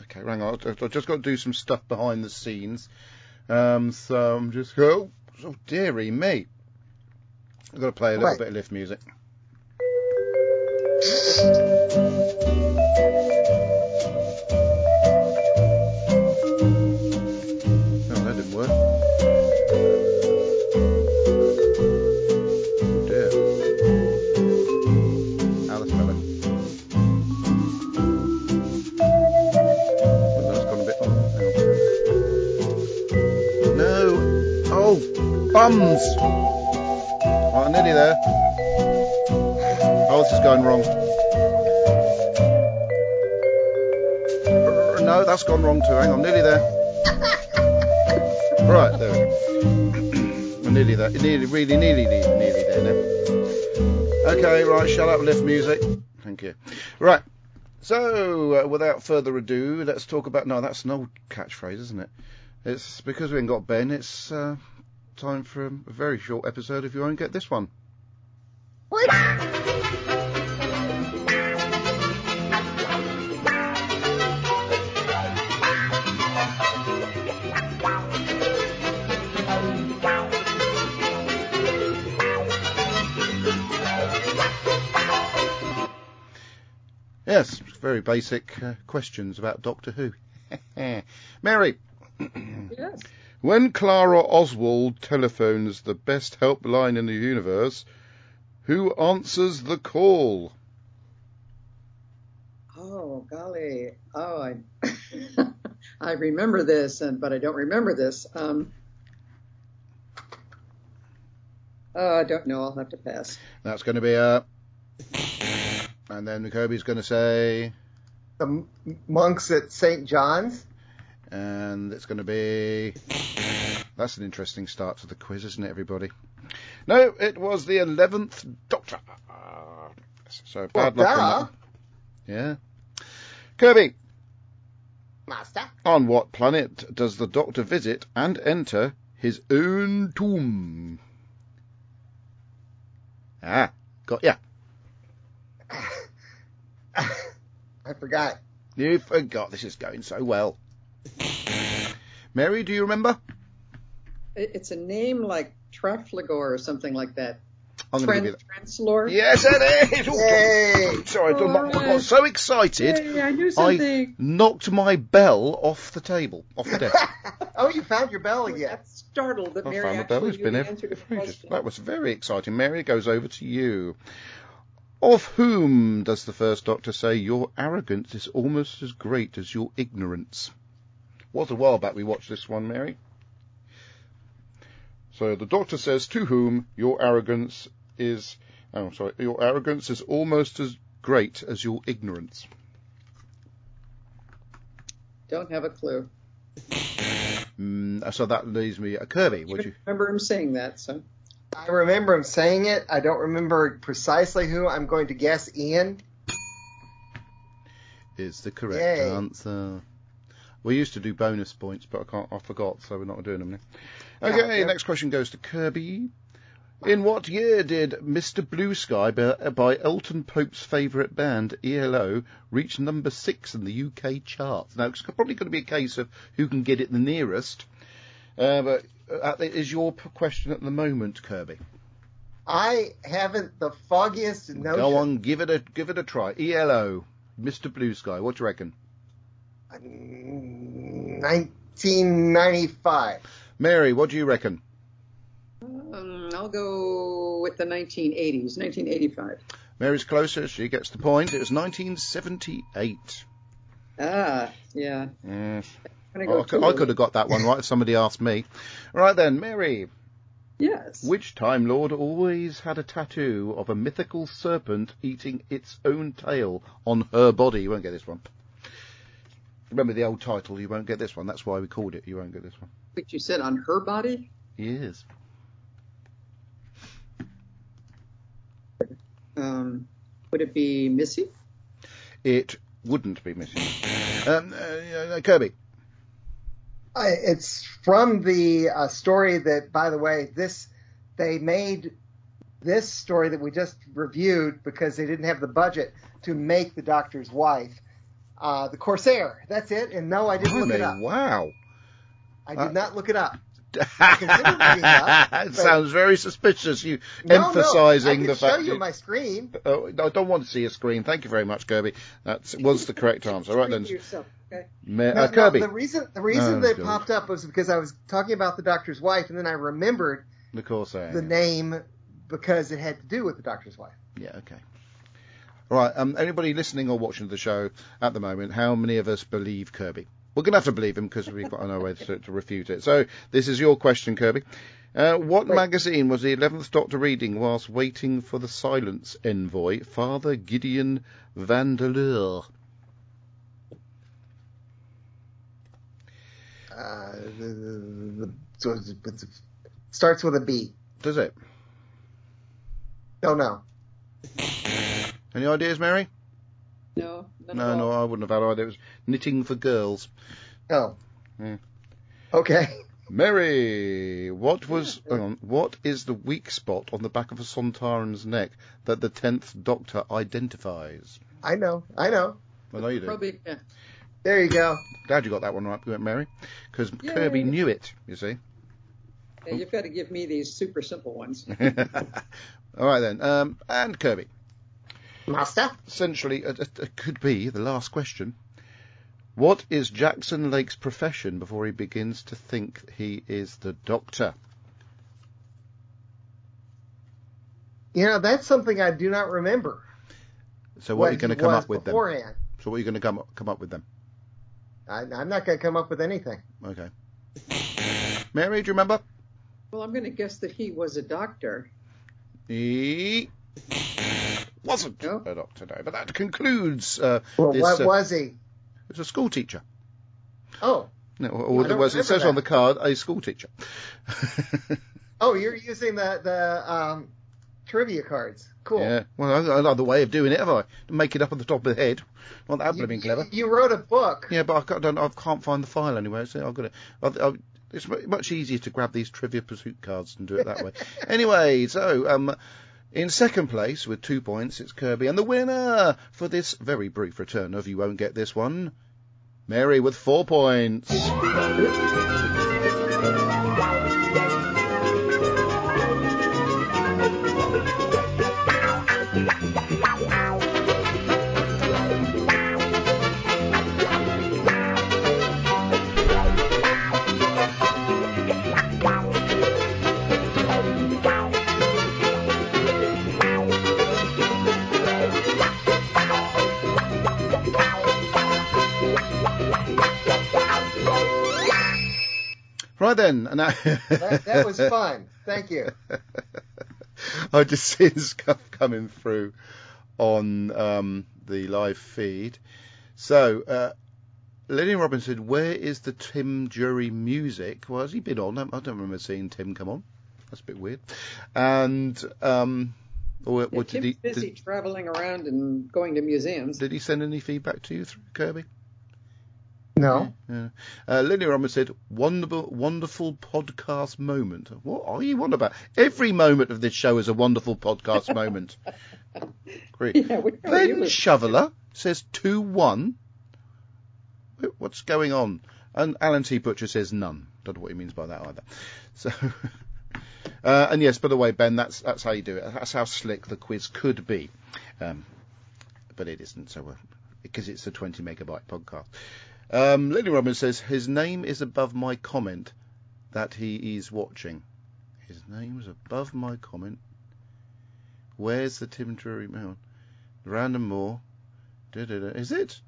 Okay, hang on, I've I've just got to do some stuff behind the scenes. Um, so I'm just oh, oh dearie me. I've got to play a little Right. bit of lift music. Oh, that didn't work. Oh dear. Alice Miller. That's gone a bit. Hang. No. Oh, bums. Oh, there. Oh, this is going wrong. No, that's gone wrong too. Hang on, nearly there. Right, there we go. We're nearly there. Nearly, really, nearly, nearly, nearly there now. Okay, right, shut up, lift music. Thank you. Right, so uh, without further ado, let's talk about. No, that's an old catchphrase, isn't it? It's because we ain't got Ben, it's uh, time for a very short episode if you won't get this one. Yes, very basic uh, questions about Doctor Who. <laughs> Mary, yes. when Clara Oswald telephones the best helpline in the universe, who answers the call? Oh golly. Oh, I <laughs> I remember this, and but I don't remember this. Um, oh, I don't know. I'll have to pass. That's going to be a. And then Kirby's going to say, The m- monks at St. John's. and it's going to be. That's an interesting start to the quiz, isn't it, everybody? No, it was the 11th Doctor. So Well, bad luck on that. Yeah. Kirby, Master. on what planet does the Doctor visit and enter his own tomb? Ah, got ya. <sighs> I forgot. You forgot. This is going so well. Mary, do you remember? It's a name like Trafalgar or something like that. I'm going to give you Trenzalore. that. Yes, it is. Oh, Yay! Sorry, I got, I got so excited. Hey, I knew I knocked my bell off the table, off the desk. <laughs> oh, you found your bell I again. was startled that I Mary found the bell. actually It's knew been the there answer to the for ages. question. That was very exciting. Mary, it goes over to you. Of whom does the first Doctor say your arrogance is almost as great as your ignorance? Was a while back we watched this one, Mary. So the Doctor says to whom your arrogance is. Oh, sorry. Your arrogance is almost as great as your ignorance. Don't have a clue. Mm, so that leaves me a Kirby. Would you? remember him saying that? So I remember him saying it. I don't remember precisely who. I'm going to guess Ian. Is the correct Yay. answer. We used to do bonus points, but I can't. I forgot, so we're not doing them now. Okay, yeah. next question goes to Kirby. In what year did Mr. Blue Sky by, by Elton Pope's favourite band, ELO, reach number six in the UK charts? Now, it's probably going to be a case of who can get it the nearest, uh, but uh, is your question at the moment, Kirby? I haven't the foggiest notion. Go on, give it a give it a try. ELO, Mr. Blue Sky. What do you reckon? 1995. Mary, what do you reckon? Um, I'll go with the 1980s, 1985. Mary's closer. She gets the point. It was 1978. Ah, yeah. Yes. I'm Oh, go I, could, I could have got that one right if somebody asked me. Right then, Mary. Yes. Which Time Lord always had a tattoo of a mythical serpent eating its own tail on her body? You won't get this one. Remember the old title, you won't get this one. That's why we called it. You won't get this one. Which you said on her body? Yes. Um, would it be Missy? It wouldn't be missing. Um, uh, uh, Kirby. I, it's from the uh, story that, by the way, this they made this story that we just reviewed because they didn't have the budget to make the Doctor's wife. Uh, the Corsair. That's it. And no, I didn't look it up. Wow. I Uh, did not look it up. considered looking it up, <laughs> it but- sounds very suspicious. You No, emphasising no, I the can show fact you that- my screen. Oh, I don't want to see a screen. Thank you very much, Kirby. That was the correct answer. Right then, yourself, okay? Ma- No, uh, no, Kirby. the reason the reason Oh, that God. popped up was because I was talking about the Doctor's wife, and then I remembered The Corsair. the name because it had to do with the Doctor's wife. Yeah, okay. All right. Um, anybody listening or watching the show at the moment, how many of us believe Kirby? We're going to have to believe him because we've got no way to, to refute it. So this is your question, Kirby. Uh, what Right. magazine was the 11th Doctor reading whilst waiting for the Silence Envoy, Father Gideon Vandeleur? Uh, the, the, the, starts with a B. Does it? Don't know. Any ideas, Mary? No, none No, at no. I wouldn't have had an idea. It was Knitting for Girls. Oh. Hmm. Okay. Mary, what was <laughs> hang on, what is the weak spot on the back of a Sontaran's neck that the tenth Doctor identifies? I know. I know. I know you do. Probably, yeah. There you go. Glad you got that one right, Mary, because Kirby knew it. You see. Yeah, You've got to give me these super simple ones. <laughs> All right then, um, and Kirby. Master. Essentially, it, it, it could be the last question. What is Jackson Lake's profession before he begins to think he is the Doctor? You know, that's something I do not remember. So what, are you going to come up with then? beforehand. So what are you going to come come up with then? I, I'm not going to come up with anything. Okay. Mary, do you remember? Well, I'm going to guess that he was a doctor. He wasn't No. a doctor, no. But that concludes uh, Well, this. what uh, was he? It was a school teacher. Oh. No, or I it was. It says that. on the card a school teacher. <laughs> Oh, you're using the the um, trivia cards. Cool. Yeah. Well, I another way of doing it, have I? Make it up on the top of the head. Not that blooming clever. you, wrote a book. Yeah, but I can't, don't, I can't find the file anywhere. So I've got it. I've, I've, it's much easier to grab these trivia pursuit cards and do it that way. <laughs> anyway, so um, in second place with two points, it's Kirby, and the winner for this very brief return of you won't get this one, Mary with four points. Right then, and I, That, that was fun. Thank you. <laughs> I just seen stuff coming through on um, the live feed. So, uh, Lenny Robinson, where is the Tim Drury music? Well, has he been on? I don't remember seeing Tim come on. That's a bit weird. And um, or, Yeah, or did Tim's he busy did, traveling around and going to museums. did he send any feedback to you through Kirby? No. Yeah. Uh, Lily Roman said, wonderful, wonderful podcast moment. What are you on about? Every moment of this show is a wonderful podcast <laughs> moment. Great. Yeah, we are Then you. Shoveler says 2 1. What's going on? And Alan T. Butcher says none. Don't know what he means by that either. So, <laughs> uh, and yes, by the way, Ben, that's that's how you do it. That's how slick the quiz could be, um, but it isn't. So, because it's a 20 megabyte podcast. Um, Lily Robbins says his name is above my comment that he is watching. His name's above my comment. Where's the Tim Drury Mail? Brandon Moore. Da-da-da. Is it?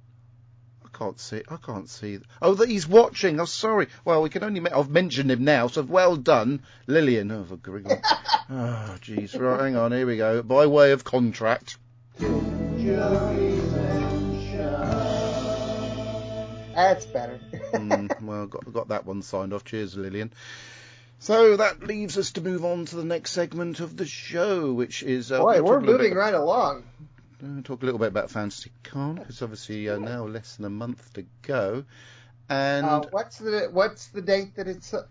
I can't see. I can't see. Oh, that he's watching. Oh, sorry. Well, we can only. Me- I've mentioned him now, so well done, Lillian. Oh, for oh, <laughs> jeez. Right, hang on. Here we go. By way of contract. That's better. mm, <laughs> well, got got that one signed off. Cheers, Lillian. So that leaves us to move on to the next segment of the show, which is uh, Boy, we're talk a little moving bit- right along. uh, talk a little bit about Fantasy Con because obviously uh, now less than a month to go, and Uh, what's the what's the date that it's uh,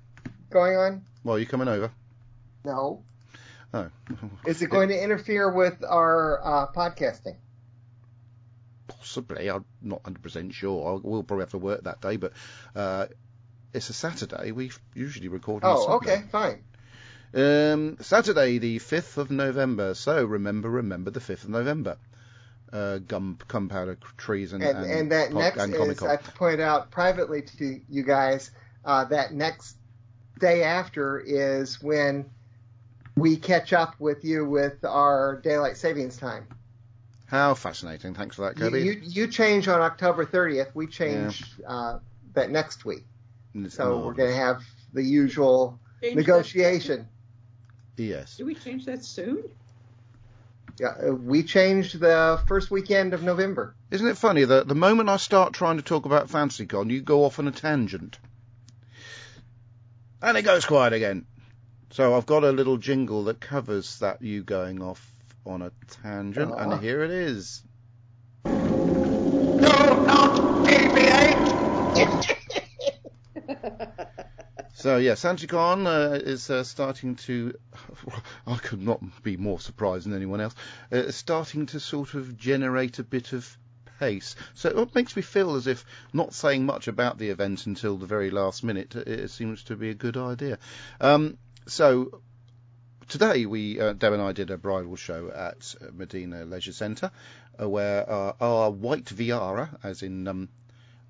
going on? well, you coming over? No. Oh, Is it going to interfere with our uh, podcasting? Possibly. I'm not 100% sure. I'll, we'll probably have to work that day, but uh, it's a Saturday. We usually record Oh, okay, fine. Um, Saturday, the 5th of November. So remember, remember the 5th of November. Uh, gum, gunpowder trees and, And and, and that pop- next and is. I have to point out privately to you guys uh, that next day after is when we catch up with you with our daylight savings time. How fascinating. Thanks for that, You, Kirby. you you change on October 30th. We change uh, that next week. It's So we're going to have the usual Change negotiation. Yes. Do we change that soon? Yeah, uh, we changed the first weekend of November. Isn't it funny that the moment I start trying to talk about FanTCCon, you go off on a tangent. And it goes quiet again. So I've got a little jingle that covers that you going off on a tangent, Aw. and here it is. No, not BB-8. So yeah, FanTCCon uh, is uh, starting to. <laughs> I could not be more surprised than anyone else. Uh, it's starting to sort of generate a bit of pace. So it makes me feel as if not saying much about the event until the very last minute. uh, It seems to be a good idea. Um, so today we uh, Deb and I did a bridal show at uh, Medina Leisure Centre, uh, where uh, our white Viara, as in um,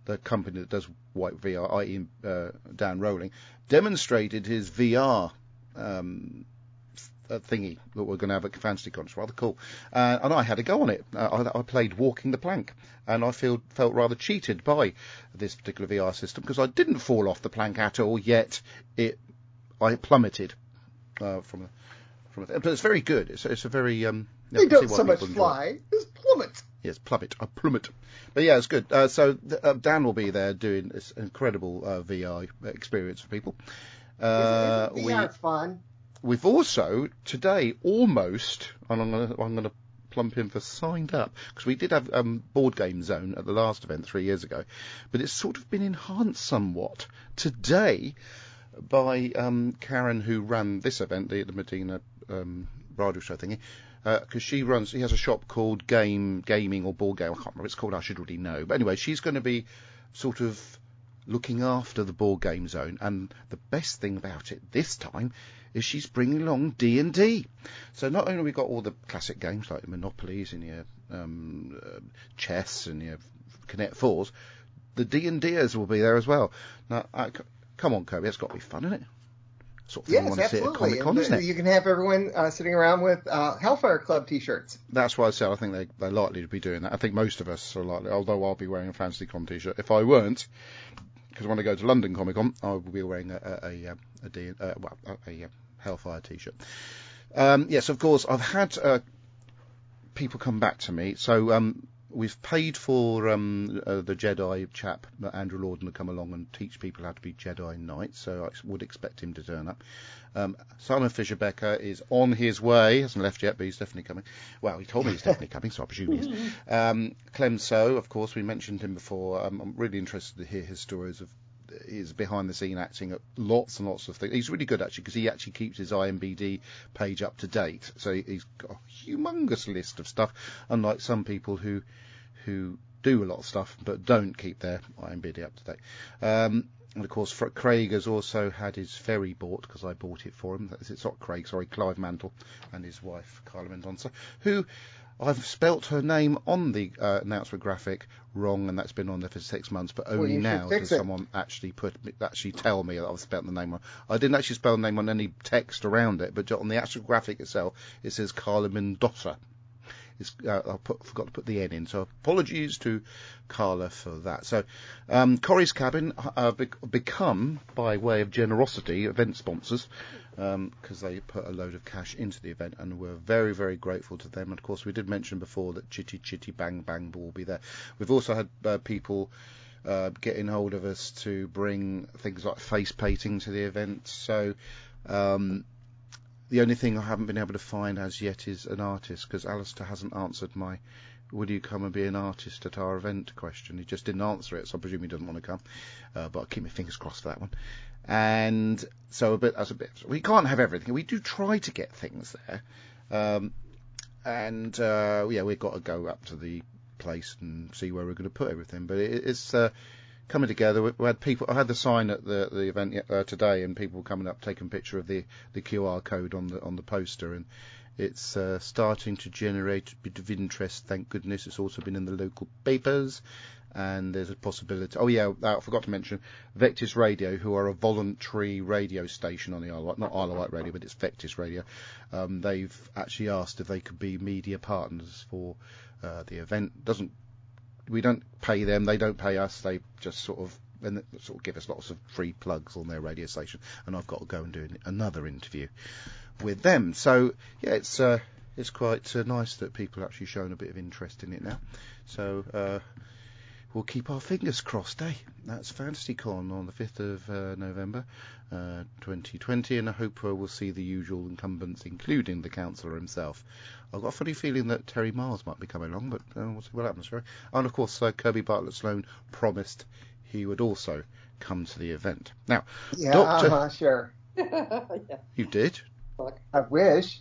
the company that does white VR, i.e. Uh, Dan Rowling, demonstrated his VR um, thingy that we're going to have at FanTCCon. It's rather cool. Uh, and I had a go on it. Uh, I, I played Walking the Plank, and I feel, felt rather cheated by this particular VR system because I didn't fall off the plank at all, yet it I plummeted uh, from from but it's very good. It's, it's a very um, They I can see don't so much people enjoy it. fly, just plummet. Yes, plummet, a plummet. But yeah, it's good. Uh, so uh, Dan will be there doing this incredible uh, VR experience for people. Uh, Isn't we, fun. We've also today almost, and I'm going to I'm going to plump in for signed up because we did have um, board game zone at the last event three years ago, but it's sort of been enhanced somewhat today by um, Karen who ran this event, the, the Medina um, bridal show thingy. Because she runs, she has a shop called Game Gaming or Board Game. I can't remember what it's called. I should already know. But anyway, she's going to be sort of looking after the board game zone. And the best thing about it this time is she's bringing along D and D. So not only we got all the classic games like Monopolies and your um, uh, chess and your Connect Fours, the D and Ders will be there as well. Now, come on, Kobe, it's got to be fun, isn't it? Sort of thing Yes, want to see at absolutely. Comic Con, isn't it? You can have everyone uh, sitting around with uh, Hellfire Club T-shirts. That's why I said I think they, they're likely to be doing that. I think most of us are likely, although I'll be wearing a FanTCCon t-shirt. If I weren't, because when I go to London Comic Con, I will be wearing a, a, a, a, D, uh, well, a, a, Hellfire t-shirt. Um, yes, of course, I've had uh, people come back to me. So um, we've paid for um, uh, the Jedi chap, Andrew Lorden, to come along and teach people how to be Jedi Knights. So I would expect him to turn up. Um, Simon Fisher Becker is on his way. Hasn't left yet, but he's definitely coming. Well, he told me he's definitely coming, so I presume he is. <laughs> Um, Clem So, of course, we mentioned him before. Um, I'm really interested to hear his stories of his behind the scene acting at lots and lots of things. He's really good actually because he actually keeps his IMBD page up to date. So he's got a humongous list of stuff, unlike some people who who do a lot of stuff but don't keep their IMBD up to date. Um, and of course, Craig has also had his ferry bought because I bought it for him. It's not Craig, sorry, Clive Mantle and his wife Carla Mendonça, who I've spelt her name on the uh, announcement graphic wrong, and that's been on there for six months. But only should now does it. someone actually put actually tell me that I've spelt the name wrong. I didn't actually spell the name on any text around it, but on the actual graphic itself, it says Carla Mendoza. Uh, I forgot to put the N in, so apologies to Carla for that. So, um, Corrie's Cabin uh, bec- become, by way of generosity, event sponsors because they put a load of cash into the event, and we're very, very grateful to them. And of course, we did mention before that Chitty Chitty Bang Bang will be there. We've also had uh, people uh, getting hold of us to bring things like face painting to the event. So. Um, the only thing I haven't been able to find as yet is an artist because Alistair hasn't answered my "Would you come and be an artist at our event?" question. He just didn't answer it, so I presume he doesn't want to come. Uh, but I'll keep my fingers crossed for that one. And so a bit as a bit, we can't have everything. We do try to get things there, um, and uh, yeah, we've got to go up to the place and see where we're going to put everything. But it, it's uh, coming together. We, had people. I had the sign at the the event uh, today, and people were coming up taking picture of the the QR code on the on the poster, and it's uh, starting to generate a bit of interest. Thank goodness. It's also been in the local papers. And there's a possibility. Oh yeah, I forgot to mention Vectis Radio, who are a voluntary radio station on the Isle of Wight, not Isle of Wight Radio, but it's Vectis Radio. Um, they've actually asked if they could be media partners for uh, the event. Doesn't we don't pay them, they don't pay us. They just sort of and sort of give us lots of free plugs on their radio station, and I've got to go and do an- another interview with them. So yeah, it's uh, it's quite uh, nice that people are actually showing a bit of interest in it now. So uh, we'll keep our fingers crossed, eh? That's FanTCCon on the 5th of uh, November, uh, 2020, and I hope uh, we'll see the usual incumbents, including the councillor himself. I've got a funny feeling that Terry Miles might be coming along, but uh, we'll see what happens. Right? And of course, uh, Kirby Bartlett Sloan promised he would also come to the event. Now, Yeah, Doctor- uh-huh, sure. yeah. <laughs> you did. Fuck. I wish.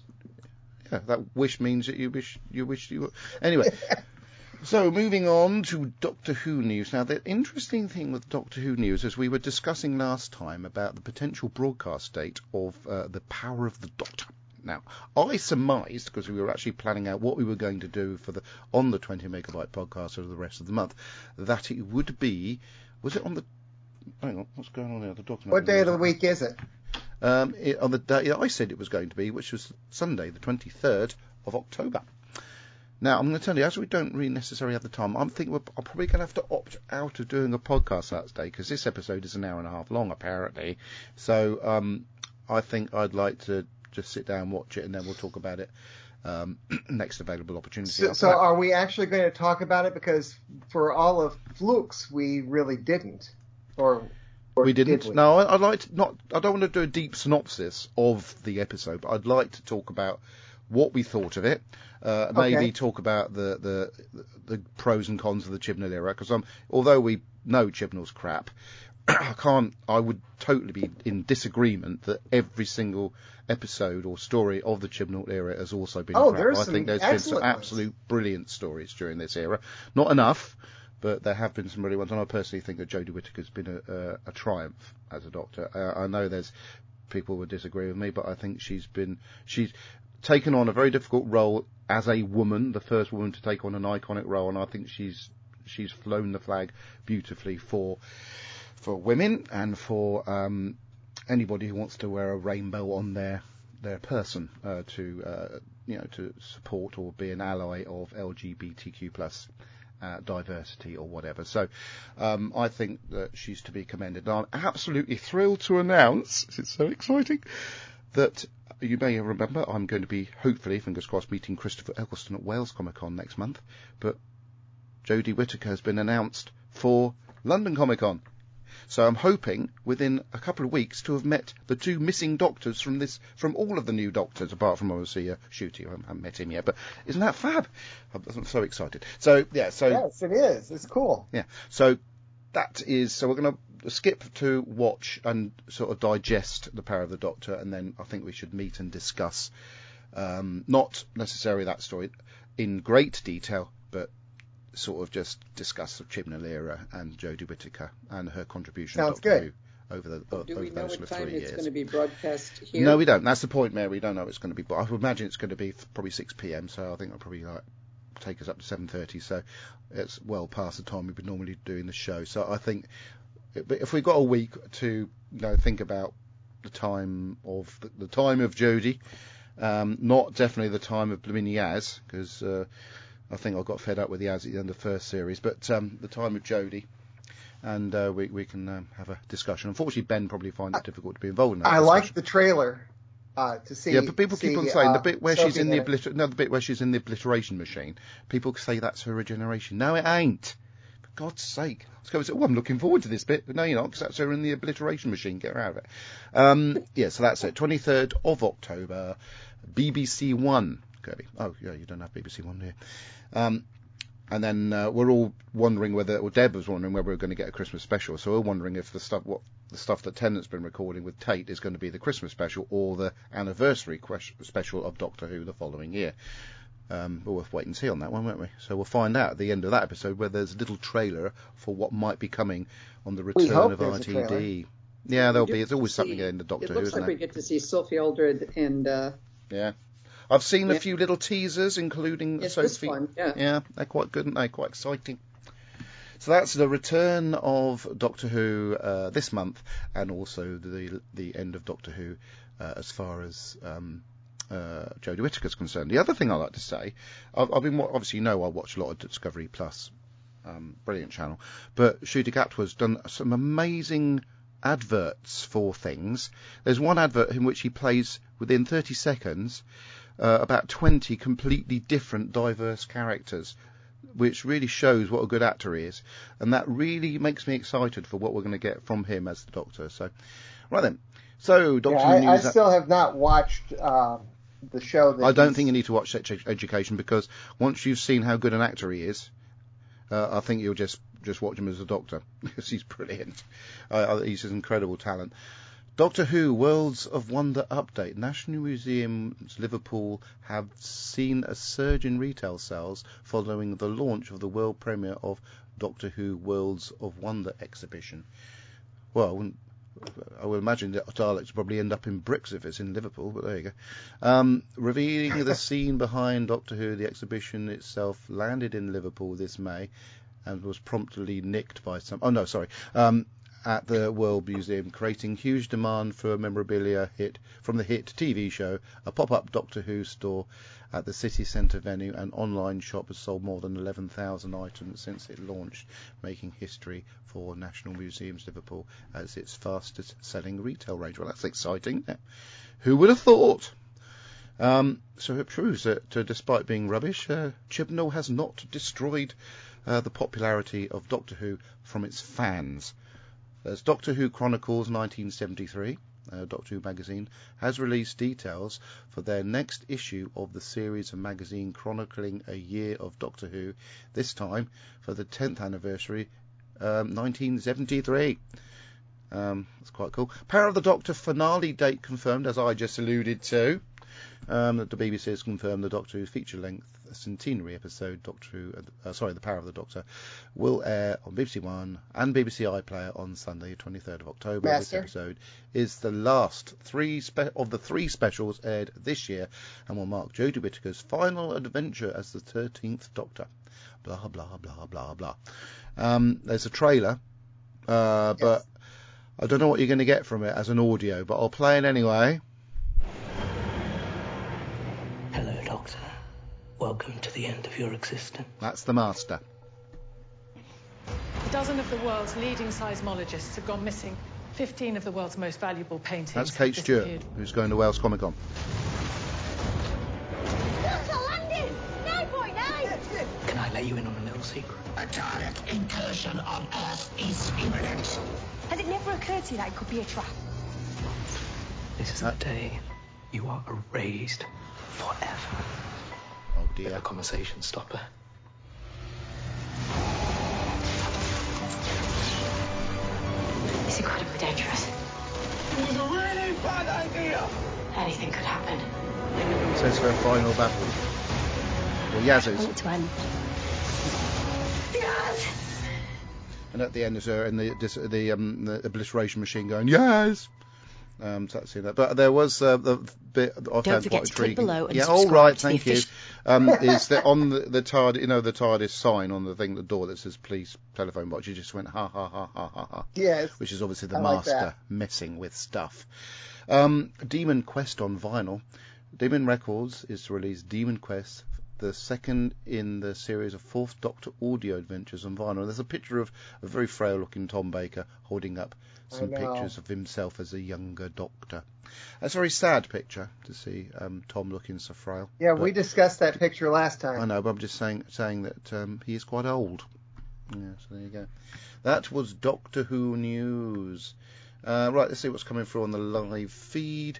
Yeah, that wish means that you wish you wish you were. Anyway, <laughs> so moving on to Doctor Who news. Now, the interesting thing with Doctor Who news is we were discussing last time about the potential broadcast date of uh, the Power of the Doctor. Now, I surmised because we were actually planning out what we were going to do for the on the 20 megabyte podcast over the rest of the month, that it would be. Was it on the? Hang on, what's going on there? The dog's What day of the week is it? um, it, on the day I said it was going to be, which was Sunday, the 23rd of October. Now, I'm going to tell you, as we don't really necessarily have the time, I'm thinking we're, I'm probably going to have to opt out of doing a podcast that day because this episode is an hour and a half long, apparently. So, um, I think I'd like to just sit down, watch it, and then we'll talk about it um, <clears throat> next available opportunity. So, so are we actually going to talk about it? Because for all of Flux, we really didn't. Or, or we didn't. did we? No, I, I'd like to not. I don't want to do a deep synopsis of the episode, but I'd like to talk about what we thought of it. Uh, maybe talk about the, the the pros and cons of the Chibnall era, because um, although we know Chibnall's crap, <clears throat> I can't. I would totally be in disagreement that every single episode or story of the Chibnall era has also been Oh, crap. there's I think there's been some absolute brilliant stories during this era. Not enough, but there have been some really ones, and I personally think that Jodie Whittaker's been a, a, a triumph as a doctor. Uh, I know there's people would disagree with me, but I think she's been she's taken on a very difficult role as a woman, the first woman to take on an iconic role, and I think she's she's flown the flag beautifully for for women and for um, anybody who wants to wear a rainbow on their their person uh, to uh, you know to support or be an ally of LGBTQ plus uh, diversity or whatever. So um, I think that she's to be commended. And I'm absolutely thrilled to announce it's so exciting that you may remember I'm going to be hopefully fingers crossed meeting Christopher Eccleston at Wales Comic Con next month, but Jodie Whittaker has been announced for London Comic Con. So I'm hoping within a couple of weeks to have met the two missing doctors from this, from all of the new doctors, apart from obviously uh, Ncuti. I haven't met him yet, but isn't that fab? I'm, I'm so excited. So yeah, so Yes, it is. It's cool. yeah, so that is so we're going to skip to watch and sort of digest the Power of the Doctor, and then I think we should meet and discuss um, not necessarily that story in great detail, but sort of just discuss Chibnall era and Jodie Whittaker and her contribution Sounds to Doctor good. Who over the over those sort of three it's years. going to be broadcast here? No, we don't. That's the point, Mary. We don't know it's going to be, but I would imagine it's going to be probably 6 p.m. So I think it'll probably like take us up to 7:30. So it's well past the time we would normally doing the show. So I think but if we've got a week to you know think about the time of the, the time of Jodie, um, not definitely the time of Blooming Yaz because uh, I think I got fed up with the Yaz at the end of the first series, but um, the time of Jodie. And uh, we we can um, have a discussion. Unfortunately, Ben probably finds it difficult to be involved in that. I discussion. like the trailer uh, to see. Yeah, but people keep on saying uh, the bit where she's in the obliter- no, the bit where she's in the obliteration machine. People say that's her regeneration. No, it ain't. God's sake. I was oh, I'm looking forward to this bit, but no, you're not, because that's her in the obliteration machine. Get her out of it. Um, <laughs> yeah, so that's it. 23rd of October, BBC One. Kirby. Oh, yeah, you don't have BBC One here. Um, and then uh, we're all wondering whether, or Deb was wondering whether we are going to get a Christmas special. So we're wondering if the stuff, what the stuff that Tennant's been recording with Tate is going to be the Christmas special or the anniversary special of Doctor Who the following year. Um, but we'll wait and see on that one, won't we? So we'll find out at the end of that episode where there's a little trailer for what might be coming on the return of there's a trailer. RTD. Yeah, there'll be. do It's always see- something in the Doctor It Who, looks isn't like we it? get to see Sophie Aldred and uh, Yeah. I've seen a few little teasers, including yes, this Sophie. one. Yeah. Yeah, they're quite good, aren't they? Quite exciting. So that's the return of Doctor Who uh, this month, and also the the end of Doctor Who uh, as far as um, uh, Jodie Whittaker's concerned. The other thing I like to say, I've, I've been obviously you know I watch a lot of Discovery Plus, um, brilliant channel, but Ncuti Gatwa's done some amazing adverts for things. There's one advert in which he plays within 30 seconds uh, about 20 completely different, diverse characters, which really shows what a good actor he is. And that really makes me excited for what we're going to get from him as the Doctor. So, right then. So, Doctor Yeah, I, I still have not watched uh, the show. That I don't think you need to watch Sex Education because once you've seen how good an actor he is, uh, I think you'll just just watch him as a doctor <laughs> because he's brilliant. Uh, he's an incredible talent. Doctor Who Worlds of Wonder update. National Museums Liverpool have seen a surge in retail sales following the launch of the world premiere of Doctor Who Worlds of Wonder exhibition. Well, I wouldn't I would imagine that Daleks probably end up in bricks if it's in Liverpool, but there you go. Um, revealing the <laughs> scene behind Doctor Who, the exhibition itself landed in Liverpool this May and was promptly nicked by some. Oh no, sorry. Um, at the World Museum, creating huge demand for memorabilia hit from the hit TV show. A pop-up Doctor Who store at the city centre venue and online shop has sold more than 11,000 items since it launched, making history for National Museums Liverpool as its fastest selling retail range. Well, that's exciting. Who would have thought? Um, so it proves that uh, despite being rubbish, uh, Chibnall has not destroyed uh, the popularity of Doctor Who from its fans. As Doctor Who Chronicles 1973, uh, Doctor Who magazine, has released details for their next issue of the series of magazine chronicling a year of Doctor Who, this time for the 10th anniversary, um, 1973. Um, that's quite cool. Power of the Doctor finale date confirmed, as I just alluded to. Um, that the BBC has confirmed the Doctor Who feature-length centenary episode, Doctor Who, uh, sorry, The Power of the Doctor, will air on BBC One and BBC iPlayer on Sunday, 23rd of October. Master. This episode is the last three spe- of the three specials aired this year, and will mark Jodie Whittaker's final adventure as the 13th Doctor. Blah blah blah blah blah. Um, there's a trailer, uh, but I don't know what you're going to get from it as an audio, but I'll play it anyway. Hello, Doctor. Welcome to the end of your existence. That's the Master. A dozen of the world's leading seismologists have gone missing. Fifteen of the world's most valuable paintings. That's have Kate Stewart, who's going to Wales Comic Con. That's landing! 9.9! Can I let you in on a little secret. A Dalek incursion on Earth is imminent. Has it never occurred to you that it could be a trap? This is the uh, day you are erased forever. Oh Bit of dear. a conversation stopper. It's incredibly dangerous. It was a really bad idea. Anything could happen. Says her final battle. Well, I Yaz's. want it to end. Yes! And at the end is her in the dis- the um the obliteration machine going yes. Um, so that's in that. But there was uh, the bit I Don't found forget quite to click intriguing. below and yeah, all subscribe right, to thank you. Um, <laughs> is that on the, the TARDIS, you know, the TARDIS sign on the thing, the door that says "Please telephone box." You just went ha ha ha ha ha ha, Yes. which is obviously the I master that. messing with stuff. Um, Demon Quest on vinyl. Demon Records is to release Demon Quest, the second in the series of Fourth Doctor audio adventures on vinyl. There's a picture of a very frail looking Tom Baker holding up some pictures of himself as a younger Doctor. That's a very sad picture to see um, Tom looking so frail. Yeah, But- we discussed that picture last time. I know, but I'm just saying saying that um, he is quite old. Yeah, so there you go. That was Doctor Who news. Uh, right, let's see what's coming through on the live feed.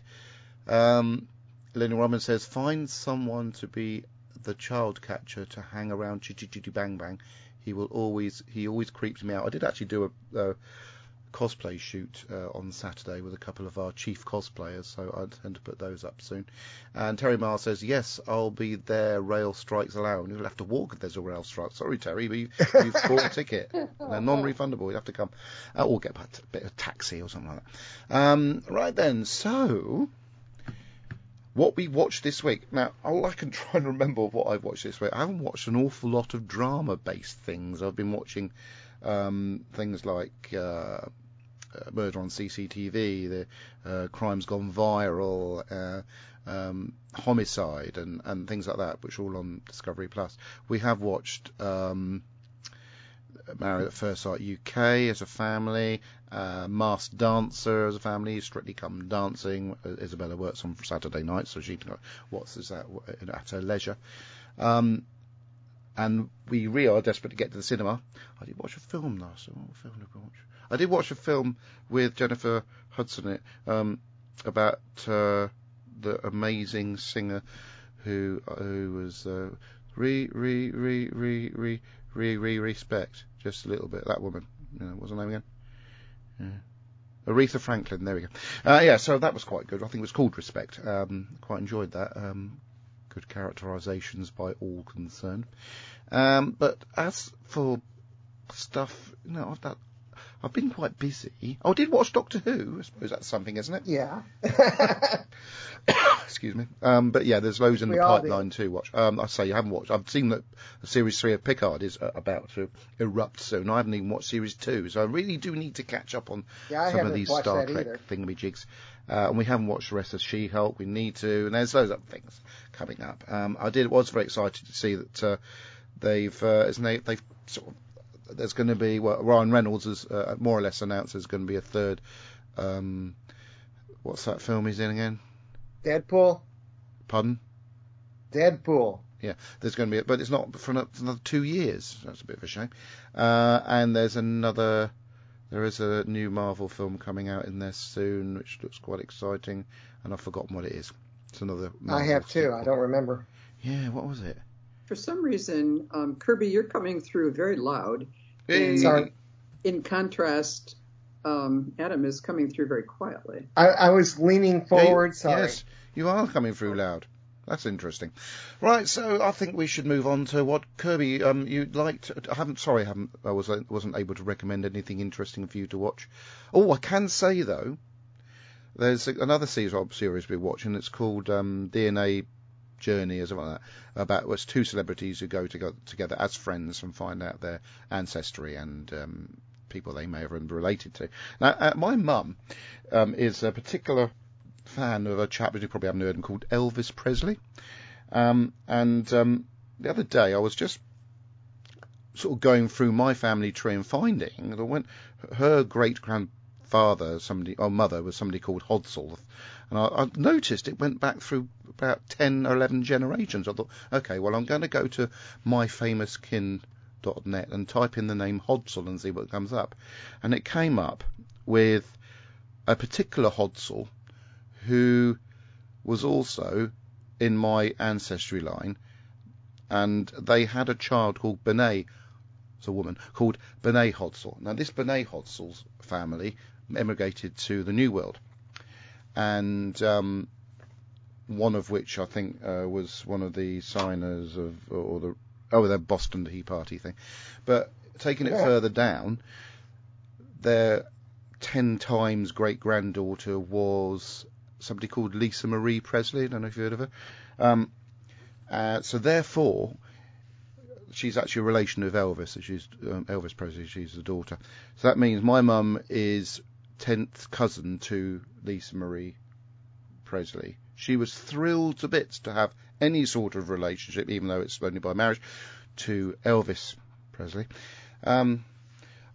Um, Lenny Robin says, find someone to be the child catcher to hang around Chitty Chitty Bang Bang. He will always he always creeps me out. I did actually do a, a cosplay shoot uh, on Saturday with a couple of our chief cosplayers, so I intend to put those up soon. And Terry Miles says, yes, I'll be there. Rail strikes allow. And you'll have to walk if there's a rail strike. Sorry, Terry, but you, you've bought a ticket. <laughs> They're non-refundable. You have to come. Uh, or get a bit of taxi or something like that. Um, right then, so what we watched this week. Now, all I can <laughs> try and remember what I've watched this week. I haven't watched an awful lot of drama-based things. I've been watching um, things like uh, Murder on CCTV, the uh, Crimes Gone Viral, uh, um, Homicide, and, and things like that, which are all on Discovery Plus. We have watched. Um, Married at First Sight UK as a family, uh, Masked Dancer as a family, Strictly Come Dancing. Uh, Isabella works on Saturday night, so she can watch this at, her leisure. Um, and we really are desperate to get to the cinema. I did watch a film last. What film did watch? I did watch a film with Jennifer Hudson in it um, about uh, the amazing singer who who was uh, re re re re re re re respect just a little bit. That woman, you know, what's her name again? Yeah. Aretha Franklin. There we go. Uh, yeah, so that was quite good. I think it was called Respect. Um, quite enjoyed that. Um, good characterizations by all concerned. Um, but as for stuff, you know, I've done, I've been quite busy. Oh, I did watch Doctor Who. I suppose that's something, isn't it? Yeah. <coughs> Excuse me. Um, but yeah, there's loads in We the pipeline to watch. Um, I say you haven't watched. I've seen that series three of Picard is uh, about to erupt soon. I haven't even watched series two, so I really do need to catch up on Yeah, some of these Star Trek either. thingamajigs. Uh, and we haven't watched the rest of She-Hulk. We need to, and there's loads of things coming up. Um, I did was very excited to see that uh, they've uh, isn't they, they've sort of there's going to be well, Ryan Reynolds has uh, more or less announced there's going to be a third. Um, what's that film he's in again? Deadpool. Pardon? Deadpool. Yeah, there's going to be, but it's not for another, another two years. That's a bit of a shame. Uh, and there's another, there is a new Marvel film coming out in there soon, which looks quite exciting, and I've forgotten what it is. It's another. I have too. sequel. I don't remember. Yeah, what was it? For some reason, um, Kirby, you're coming through very loud. Hey. Sorry. In contrast, um, Adam is coming through very quietly. I, I was leaning Yeah, you- forward. Sorry. Yes, you are coming through loud. That's interesting. Right, so I think we should move on to what Kirby um you'd like to. I haven't. Sorry, I haven't. I was wasn't able to recommend anything interesting for you to watch. Oh, I can say though, there's another series series we're watching. It's called um, DNA Journey that. About well, two celebrities who go to together as friends and find out their ancestry and um, people they may have been related to. Now, uh, my mum um, is a particular fan of a chap that you probably haven't heard him called Elvis Presley. Um, and um, the other day I was just sort of going through my family tree and finding that when her great grandfather, somebody or mother was somebody called Hodsall, and I, I noticed it went back through about ten or eleven generations. I thought, okay, well I'm going to go to my famous kin net and type in the name Hodsall and see what comes up. And it came up with a particular Hodsall who was also in my ancestry line, and they had a child called Benet, it's a woman, called Benet Hodsall. Now, this Benet Hodsall's family emigrated to the New World, and um, one of which I think uh, was one of the signers of, or the, oh, the Boston Tea Party thing. But taking it Yeah. further down, their ten times great granddaughter was somebody called Lisa Marie Presley. I don't know if you've heard of her. Um, uh, so therefore, she's actually a relation of Elvis. She's um, Elvis Presley. She's the daughter. So that means my mum is tenth cousin to Lisa Marie Presley. She was thrilled to bits to have any sort of relationship, even though it's only by marriage, to Elvis Presley. Um,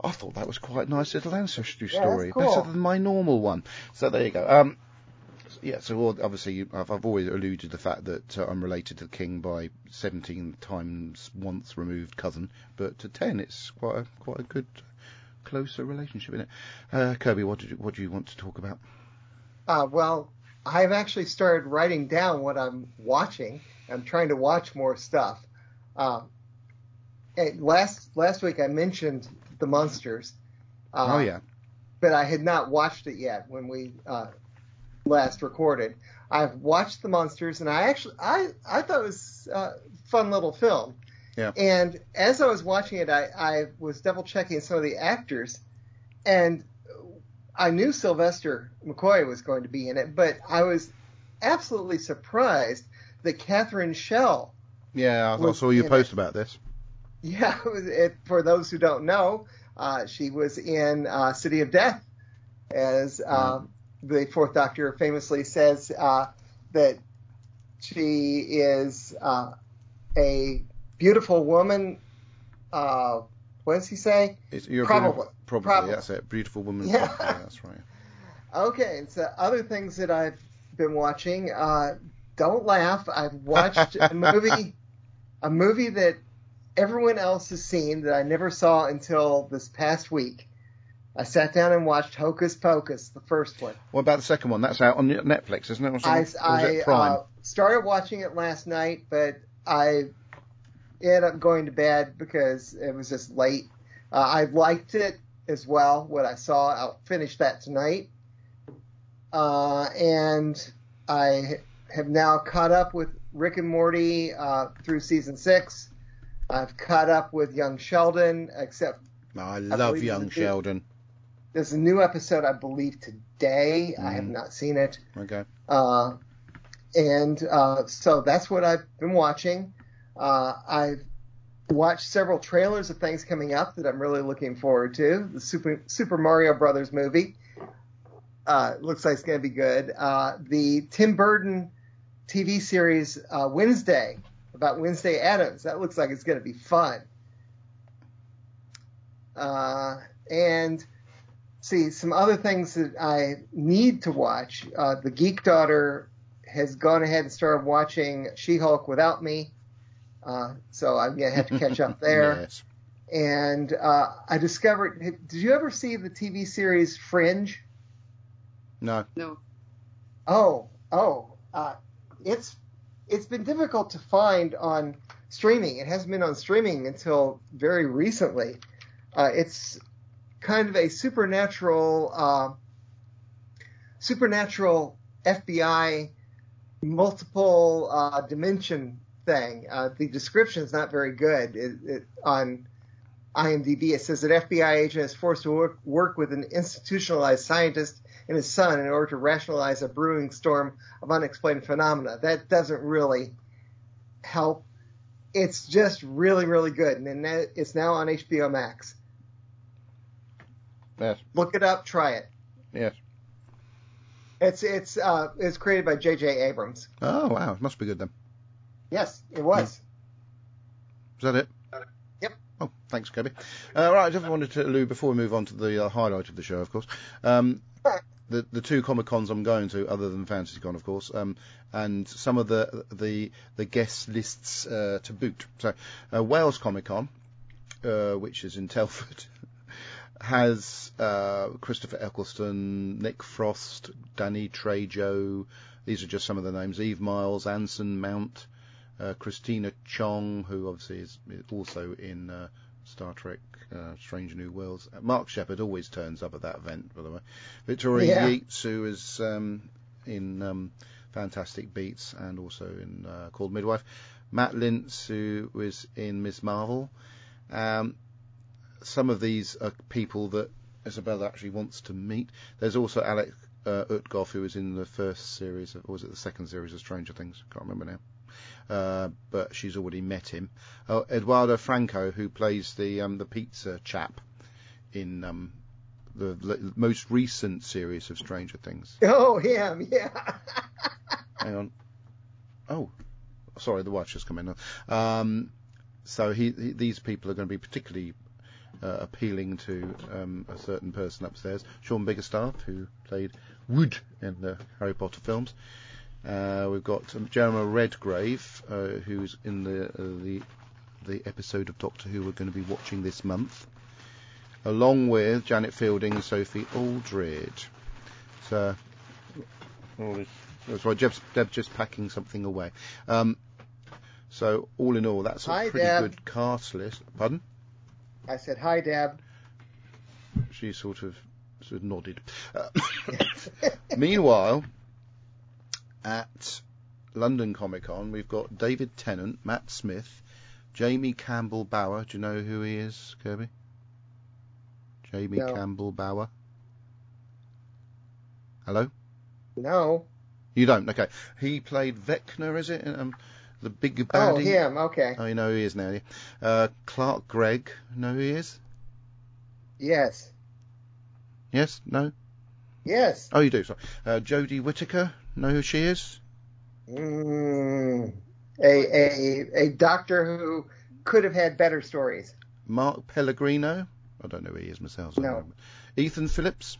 I thought that was quite a nice little ancestry Yeah, story, cool. better than my normal one. So there you go. Um, yeah, so obviously I've, I've always alluded to the fact that uh, I'm related to the king by 17 times once removed cousin, but to 10 it's quite a quite a good closer relationship, isn't it? Uh, Kirby, what did you, what do you want to talk about? Uh, well, I've actually started writing down what I'm watching. I'm trying to watch more stuff. Uh, and last last week I mentioned the monsters. Uh, oh yeah, but I had not watched it yet when we uh, last recorded. I've watched the Monsters, and I actually I I thought it was a fun little film. Yeah. And as I was watching it, I, I was double checking some of the actors, and I knew Sylvester McCoy was going to be in it, but I was absolutely surprised that Catherine Shell yeah. I, saw you in it. post about this. yeah, <laughs> it for those who don't know, uh, she was in uh, City of Death, as uh, the Fourth Doctor famously says uh, that she is uh, a beautiful woman. Uh, what does he say? Probably. probably, Probably. that's it. Beautiful woman. Yeah. probably, that's right. <laughs> Okay, so other things that I've been watching. Uh, don't laugh. I've watched a <laughs> movie, a movie that everyone else has seen that I never saw until this past week. I sat down and watched Hocus Pocus, the first one. What about the second one? That's out on Netflix, isn't it? I. Or is I it uh, started watching it last night, but I ended up going to bed because it was just late. Uh, I liked it as well. What I saw, I'll finish that tonight. Uh, and I have now caught up with Rick and Morty uh, through season six. I've caught up with Young Sheldon, except I love it's young Sheldon. there's a new episode, I believe, today. I have Mhm. not seen it. Okay. Uh, and uh, so that's what I've been watching. Uh, I've watched several trailers of things coming up that I'm really looking forward to. The Super Super Mario Brothers movie uh, looks like it's going to be good. Uh, the Tim Burton TV series uh, Wednesday about Wednesday Addams that looks like it's going to be fun. Uh, and see some other things that I need to watch. Uh, the Geek Daughter has gone ahead and started watching She-Hulk without me, uh, so I'm gonna have to catch up <laughs> there. yes. And uh, I discovered. Did you ever see the TV series Fringe? No. No. Oh, oh, uh, it's it's been difficult to find on streaming. It hasn't been on streaming until very recently. Uh, it's kind of a supernatural, uh, supernatural FBI multiple uh, dimension thing. Uh, the description is not very good it, it, on IMDb. It says that FBI agent is forced to work, work with an institutionalized scientist and his son in order to rationalize a brewing storm of unexplained phenomena. That doesn't really help. It's just really, really good, and that- it's now on HBO Max. Yes. Look it up, try it. Yes. It's it's uh, it's created by J.J. Abrams. Oh wow, it must be good then. Yes, it was. Is that it? Yep. Oh, thanks, Kirby. Uh, right, I just wanted to allude before we move on to the uh, highlight of the show, of course. Um, <laughs> the the two comic cons I'm going to, other than FanTCCon, of course, um, and some of the the the guest lists uh, to boot. So, uh, Wales Comic Con uh, which is in Telford, <laughs> has uh, Christopher Eccleston, Nick Frost, Danny Trejo. These are just some of the names. Eve Miles, Anson Mount, Christina Chong, who obviously is also in uh, Star Trek uh, Strange New Worlds. Uh, Mark Shepard always turns up at that event, by the way. Victoria Yeah. Yeates, who is um, in um, Fantastic Beasts and also in uh, Called Midwife. Matt Lintz, who was in Miss Marvel. Um, some of these are people that Isabella actually wants to meet. There's also Alex uh, Utgoff, who was in the first series, of, or was it the second series of Stranger Things? I can't remember now. Uh, but she's already met him. Oh, Eduardo Franco, who plays the um, the pizza chap in um, the l- most recent series of Stranger Things. <laughs> Oh, him, yeah. Hang on. Oh, sorry, the watch has come in. Um, so he, he, these people are going to be particularly uh, appealing to um, a certain person upstairs. Sean Biggerstaff, who played Wood in the Harry Potter films. Uh, we've got um, Jeremy Redgrave, uh, who's in the uh, the the episode of Doctor Who we're going to be watching this month, along with Janet Fielding and Sophie Aldred. So, all that's right. Deb's, Deb's just packing something away. Um, so all in all, that's a Hi, pretty Deb. good cast list. Pardon? I said, hi, Deb. She sort of sort of nodded. <laughs> Uh, <laughs> meanwhile, at London Comic Con, we've got David Tennant, Matt Smith, Jamie Campbell Bower. Do you know who he is, Kirby? Jamie No. Campbell Bower. Hello. No. You don't? Okay. He played Vecna, is it? Um, the big Oh, baddie. him. Okay. Oh, you know who he is now. Yeah. Uh, Clark Gregg. Know who he is? Yes. Yes. No. Yes. Oh, you do. Sorry. Uh, Jodie Whittaker. Know who she is? Mm, a a a doctor who could have had better stories. Mark Pellegrino. I don't know who he is myself. No. Ethan Phillips.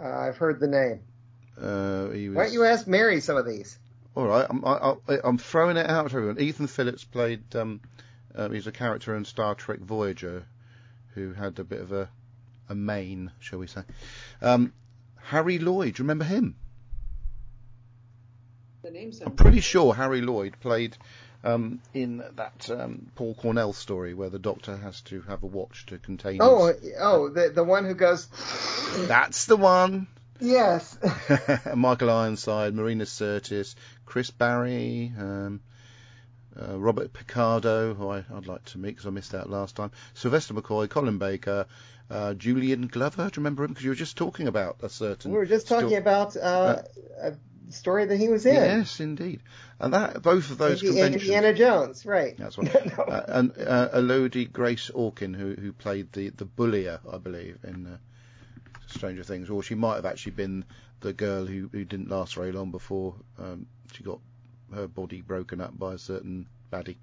Uh, I've heard the name. Uh, he was. Why don't you ask Mary some of these? All right, I'm, I, I'm throwing it out to everyone. Ethan Phillips played. Um, uh, he's a character in Star Trek Voyager, who had a bit of a, a mane, shall we say? Um, Harry Lloyd. Do you remember him? The name I'm pretty sure Harry Lloyd played um, in that um, Paul Cornell story where the Doctor has to have a watch to contain. Oh, his... oh, the the one who goes. <coughs> that's the one. Yes. <laughs> Michael Ironside, Marina Sirtis, Chris Barrie, um, uh, Robert Picardo, who I, I'd like to meet because I missed out last time, Sylvester McCoy, Colin Baker, uh, Julian Glover. Do you remember him? Because you were just talking about a certain. we were just talking sto- about uh, a story that he was in. Yes, indeed. And that both of those Indi- conventions. Indiana Jones, right? That's one. <laughs> No. uh, and uh, Elodie Grace Orkin, who who played the the bullier, I believe, in uh, Stranger Things, or she might have actually been the girl who who didn't last very long before um, she got her body broken up by a certain baddie.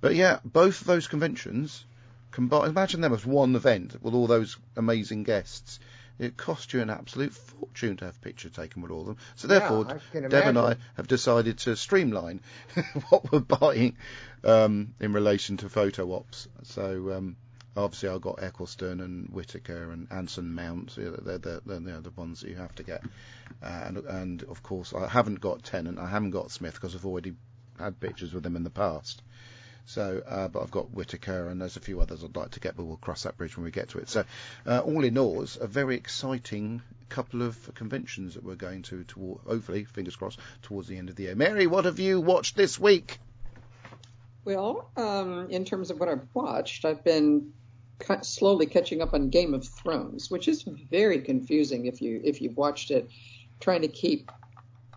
But yeah, both of those conventions combined. Imagine them as one event with all those amazing guests. It cost you an absolute fortune to have a picture taken with all of them. So therefore, can Deb and I have decided to streamline <laughs> what we're buying um, in relation to photo ops. So um, obviously I've got Eccleston and Whittaker and Anson Mount. You know, They're, they're, they're, they're the ones that you have to get. Uh, and, and of course I haven't got Tennant. I haven't got Smith because I've already had pictures with them in the past. So, uh, but I've got Whittaker and there's a few others I'd like to get, but we'll cross that bridge when we get to it. So, uh, all in all, it's a very exciting couple of conventions that we're going to, toward, hopefully, fingers crossed, towards the end of the year. Mary, what have you watched this week? Well, um, in terms of what I've watched, I've been slowly catching up on Game of Thrones, which is very confusing if you if you've watched it. Trying to keep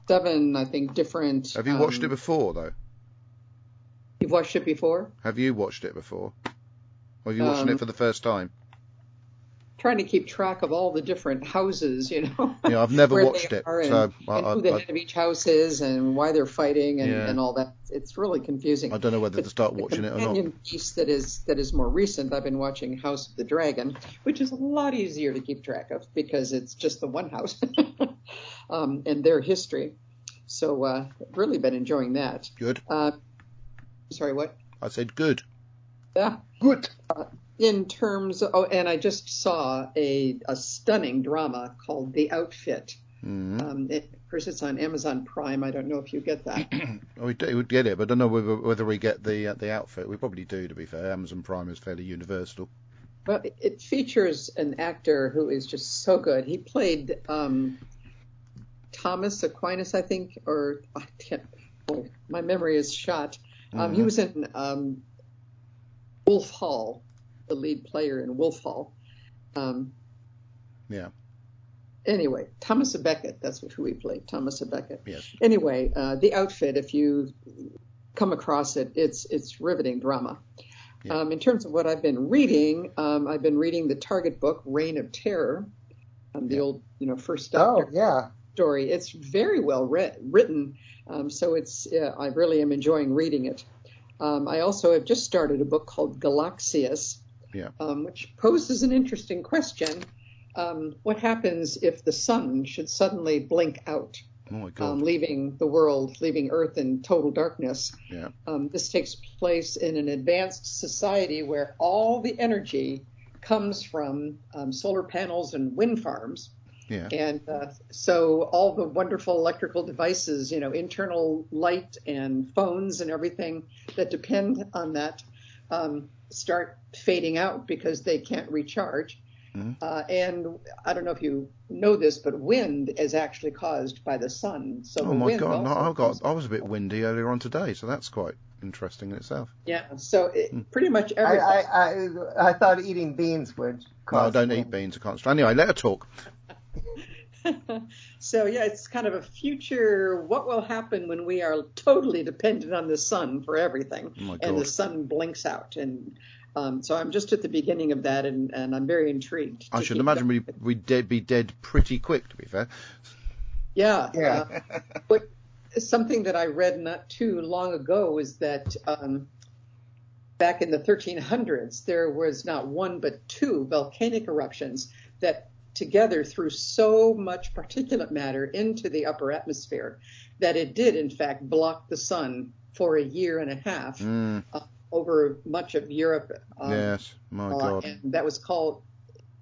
seven, I think, different. Have you watched um, it before, though? You've watched it before. Have you watched it before? Or have you watched Um, it for the first time? Trying to keep track of all the different houses, you know. Yeah, I've never watched it, and, so I- and I- who the I- head of each house is and why they're fighting and, Yeah. and all that. It's really confusing. I don't know whether to start watching it or not. companion piece that is that is more recent. I've been watching House of the Dragon, which is a lot easier to keep track of because it's just the one house <laughs> um, and their history. So uh, I've really been enjoying that. Good. Uh, sorry, what? I said good. Yeah. Good. in terms oh and i just saw a, a stunning drama called the outfit Mhm. um, it, of course it's on amazon prime i don't know if you get that <clears throat> we do, would get it, but I don't know whether, whether we get the uh, the outfit. We probably do, to be fair. Amazon Prime is fairly universal. well it, it features an actor who is just so good he played um, thomas aquinas i think or i can't boy, my memory is shot um, he Mhm. was in um, wolf hall the lead player in wolf hall um, Yeah. anyway, Thomas. Beckett, that's who he played, Thomas. Beckett. Yes. Anyway, uh, the outfit, if you come across it, it's it's riveting drama. Yeah. Um, in terms of what I've been reading, um, I've been reading the Target book, Reign of Terror, um, the Yeah. old, you know, first Oh, yeah. story. It's very well writ- written, um, so it's uh, I really am enjoying reading it. Um, I also have just started a book called Galaxius, Yeah. um, which poses an interesting question. Um, what happens if the sun should suddenly blink out, Oh um, leaving the world, leaving Earth in total darkness? yeah. Um, this takes place in an advanced society where all the energy comes from um, solar panels and wind farms. Yeah. And uh, so all the wonderful electrical devices, you know, internal light and phones and everything that depend on that um, start fading out because they can't recharge. Mhm. Uh, and I don't know if you know this, but wind is actually caused by the sun. So Oh the my God. No, I got. I was a bit windy earlier on today, so that's quite interesting in itself. yeah. So it, Hmm. pretty much I, everything. I, I, I thought eating beans would No, I don't eat beans. I can't. Anyway, let her talk. <laughs> so yeah, it's kind of a future. What will happen when we are totally dependent on the sun for everything, Oh and the sun blinks out? And um, so I'm just at the beginning of that, and, and I'm very intrigued. I should keep imagine we we'd dead, be dead pretty quick. To be fair. Yeah. <laughs> Yeah. uh, but something that I read not too long ago is that um, back in the 1300s, there was not one but two volcanic eruptions that together threw so much particulate matter into the upper atmosphere that it did, in fact, block the sun for a year and a half Mm, uh, over much of Europe. um, yes. My uh, God. and that was called.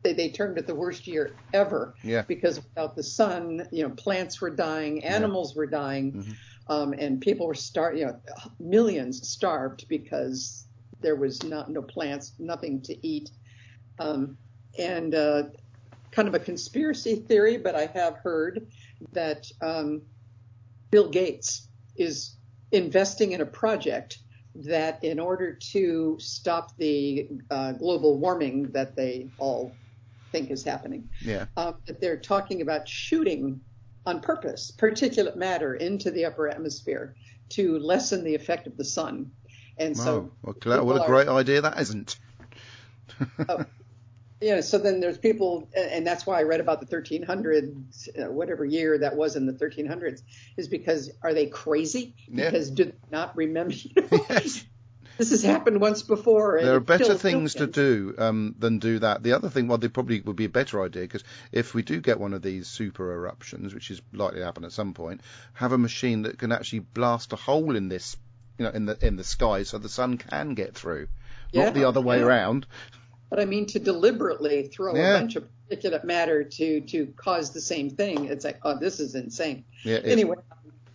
They, they termed it the worst year ever Yeah. because without the sun, you know, plants were dying, animals were dying, Mhm. um, and people were star, you know, millions starved because there was not no plants, nothing to eat, um, and uh, kind of a conspiracy theory, but I have heard that um, Bill Gates is investing in a project that, in order to stop the uh, global warming that they all think is happening, Yeah. um, that they're talking about shooting on purpose particulate matter into the upper atmosphere to lessen the effect of the sun. And Wow. so, Well, what a great idea that isn't. <laughs> yeah, so then there's people, and and that's why I read about the 1300s, uh, whatever year that was in the 1300s, is because are they crazy? Yeah. Because do they not remember? You <laughs> know, yes. This has happened once before. and There are better things to do um, than do that. The other thing, well, they probably would be a better idea because if we do get one of these super eruptions, which is likely to happen at some point, have a machine that can actually blast a hole in this, you know, in the in the sky so the sun can get through, Yeah, not the other way yeah. around. But I mean, to deliberately throw Yeah. a bunch of particulate matter to to cause the same thing, it's like, oh, this is insane. Yeah. Anyway,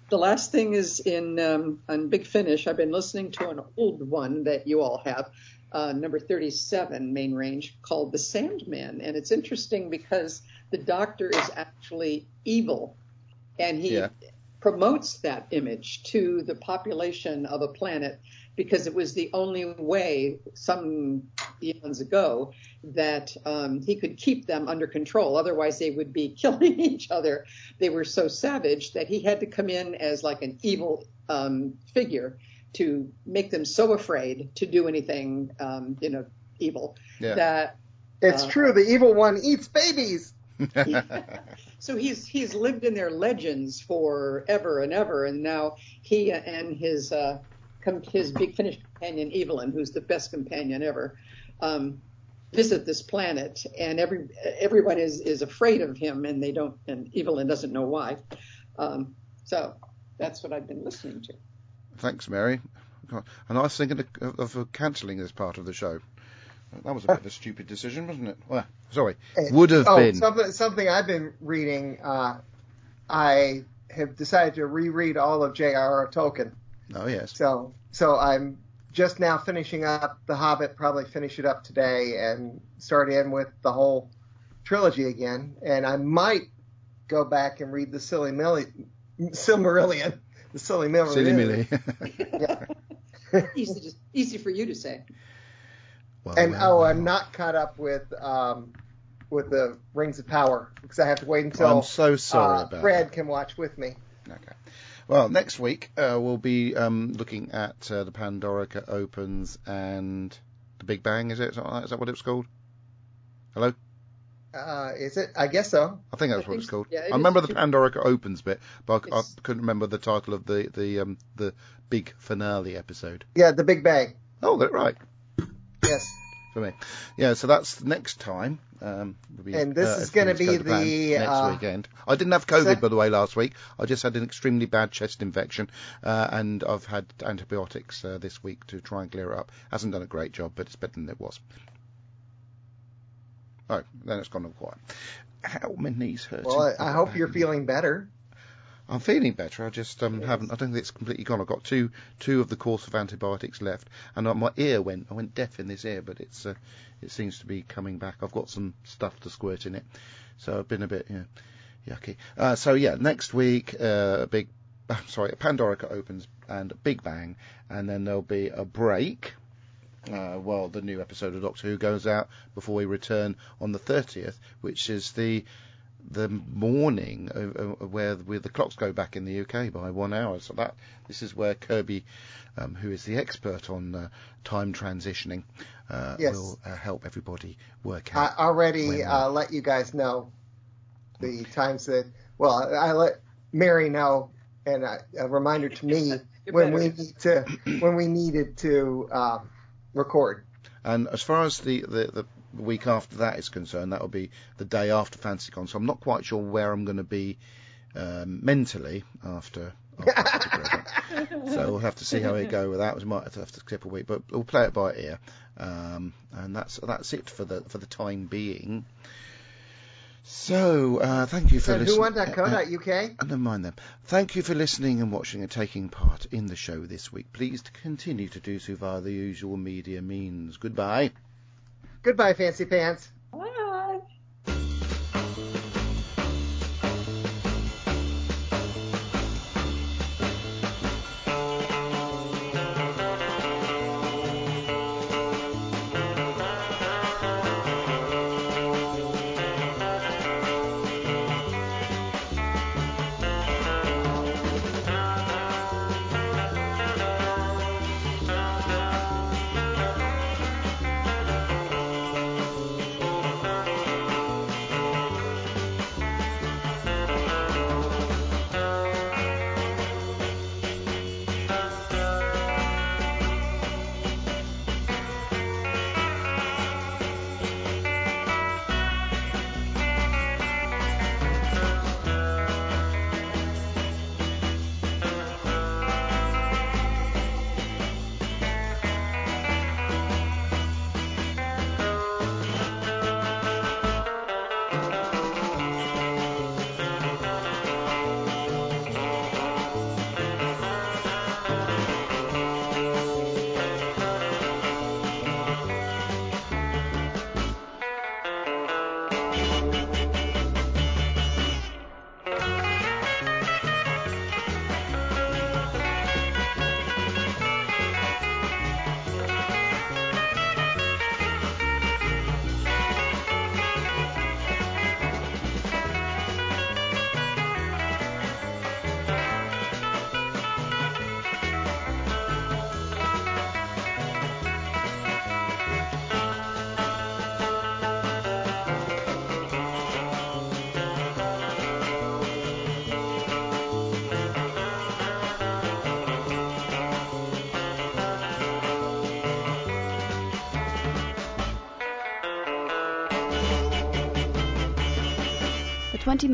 the last thing is in um, on Big Finish. I've been listening to an old one that you all have, uh, number 37, main range, called The Sandman, and it's interesting because the Doctor is actually evil, and he Yeah. promotes that image to the population of a planet because it was the only way some eons ago that um, he could keep them under control. Otherwise, they would be <laughs> killing each other. They were so savage that he had to come in as like an evil um, figure to make them so afraid to do anything, um, you know, evil Yeah. that It's Uh, true. The evil one eats babies. <laughs> <laughs> So he's he's lived in their legends forever and ever, and now he and his uh, com- his Big Finish companion Evelyn, who's the best companion ever, um, visit this planet, and every everyone is is afraid of him, and they don't, and Evelyn doesn't know why. Um, so that's what I've been listening to. Thanks, Mary. And I was thinking of, of, of cancelling this part of the show. That was a bit of a stupid decision, wasn't it? Well, sorry, would have oh, been. something something I've been reading. Uh, I have decided to reread all of J.R.R. Tolkien. Oh yes. So so I'm just now finishing up The Hobbit. Probably finish it up today and start in with the whole trilogy again. And I might go back and read the Silly Millie, Silmarillion. The Silly Millie. Silly Millie. <laughs> easy, just, easy for you to say. Well, And well, oh, well. I'm not caught up with um, with the Rings of Power because I have to wait until I'm so sorry uh, about Fred that. can watch with me. Okay. Well, next week uh, we'll be um, looking at uh, the Pandorica Opens and the Big Bang. Is it? Is that, is that what it was called? Hello. Uh, is it? I guess so. I think that's I what think it's so. called. Yeah, it I remember is the too. Pandorica Opens bit, but I, I couldn't remember the title of the the um, the big finale episode. Yeah, the Big Bang. Oh, that's right Yes. for me. Yeah, so that's next time. Um, be, And this uh, is gonna be the, next uh, weekend. I didn't have COVID sec- by the way last week. I just had an extremely bad chest infection, uh, and I've had antibiotics uh, this week to try and clear it up. Hasn't done a great job, but it's better than it was. Oh, then it's gone all quiet. How my knees hurt. Well, I, I hope you're feeling better. I'm feeling better. I just um, haven't. I don't think it's completely gone. I've got two two of the course of antibiotics left, and uh, my ear went. I went deaf in this ear, but it's uh, it seems to be coming back. I've got some stuff to squirt in it, so I've been a bit yucky. Uh, so yeah, next week, uh, a big, <laughs> sorry, a Pandorica opens and a Big Bang, and then there'll be a break. Uh, while the new episode of Doctor Who goes out before we return on the 30th, which is the the morning of, of where, where the clocks go back in the UK by one hour. So that this is where Kirby, um, who is the expert on uh, time transitioning, uh, Yes. will uh, help everybody work out. I already uh, let you guys know the times that. Well, I let Mary know, and a, a reminder to me when we need to when we needed to uh, record. And as far as the, the, the week after that is concerned, that will be the day after FanTCCon. So I'm not quite sure where I'm going to be um, mentally after. after <laughs> so we'll have to see how we go with that. We might have to, skip a week, but we'll play it by ear. Um, and that's that's it for the for the time being. So uh, thank you for And listening. whowant.co.uk. Uh, never mind them. Thank you for listening and watching and taking part in the show this week. Please continue to do so via the usual media means. Goodbye. Goodbye, fancy pants.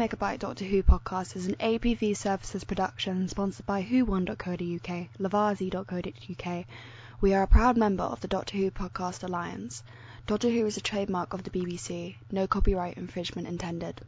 Megabyte Doctor Who podcast is an APV Services production sponsored by whowon.co.uk, lavazi.co.uk. We are a proud member of the Doctor Who Podcast Alliance. Doctor Who is a trademark of the BBC. No copyright infringement intended.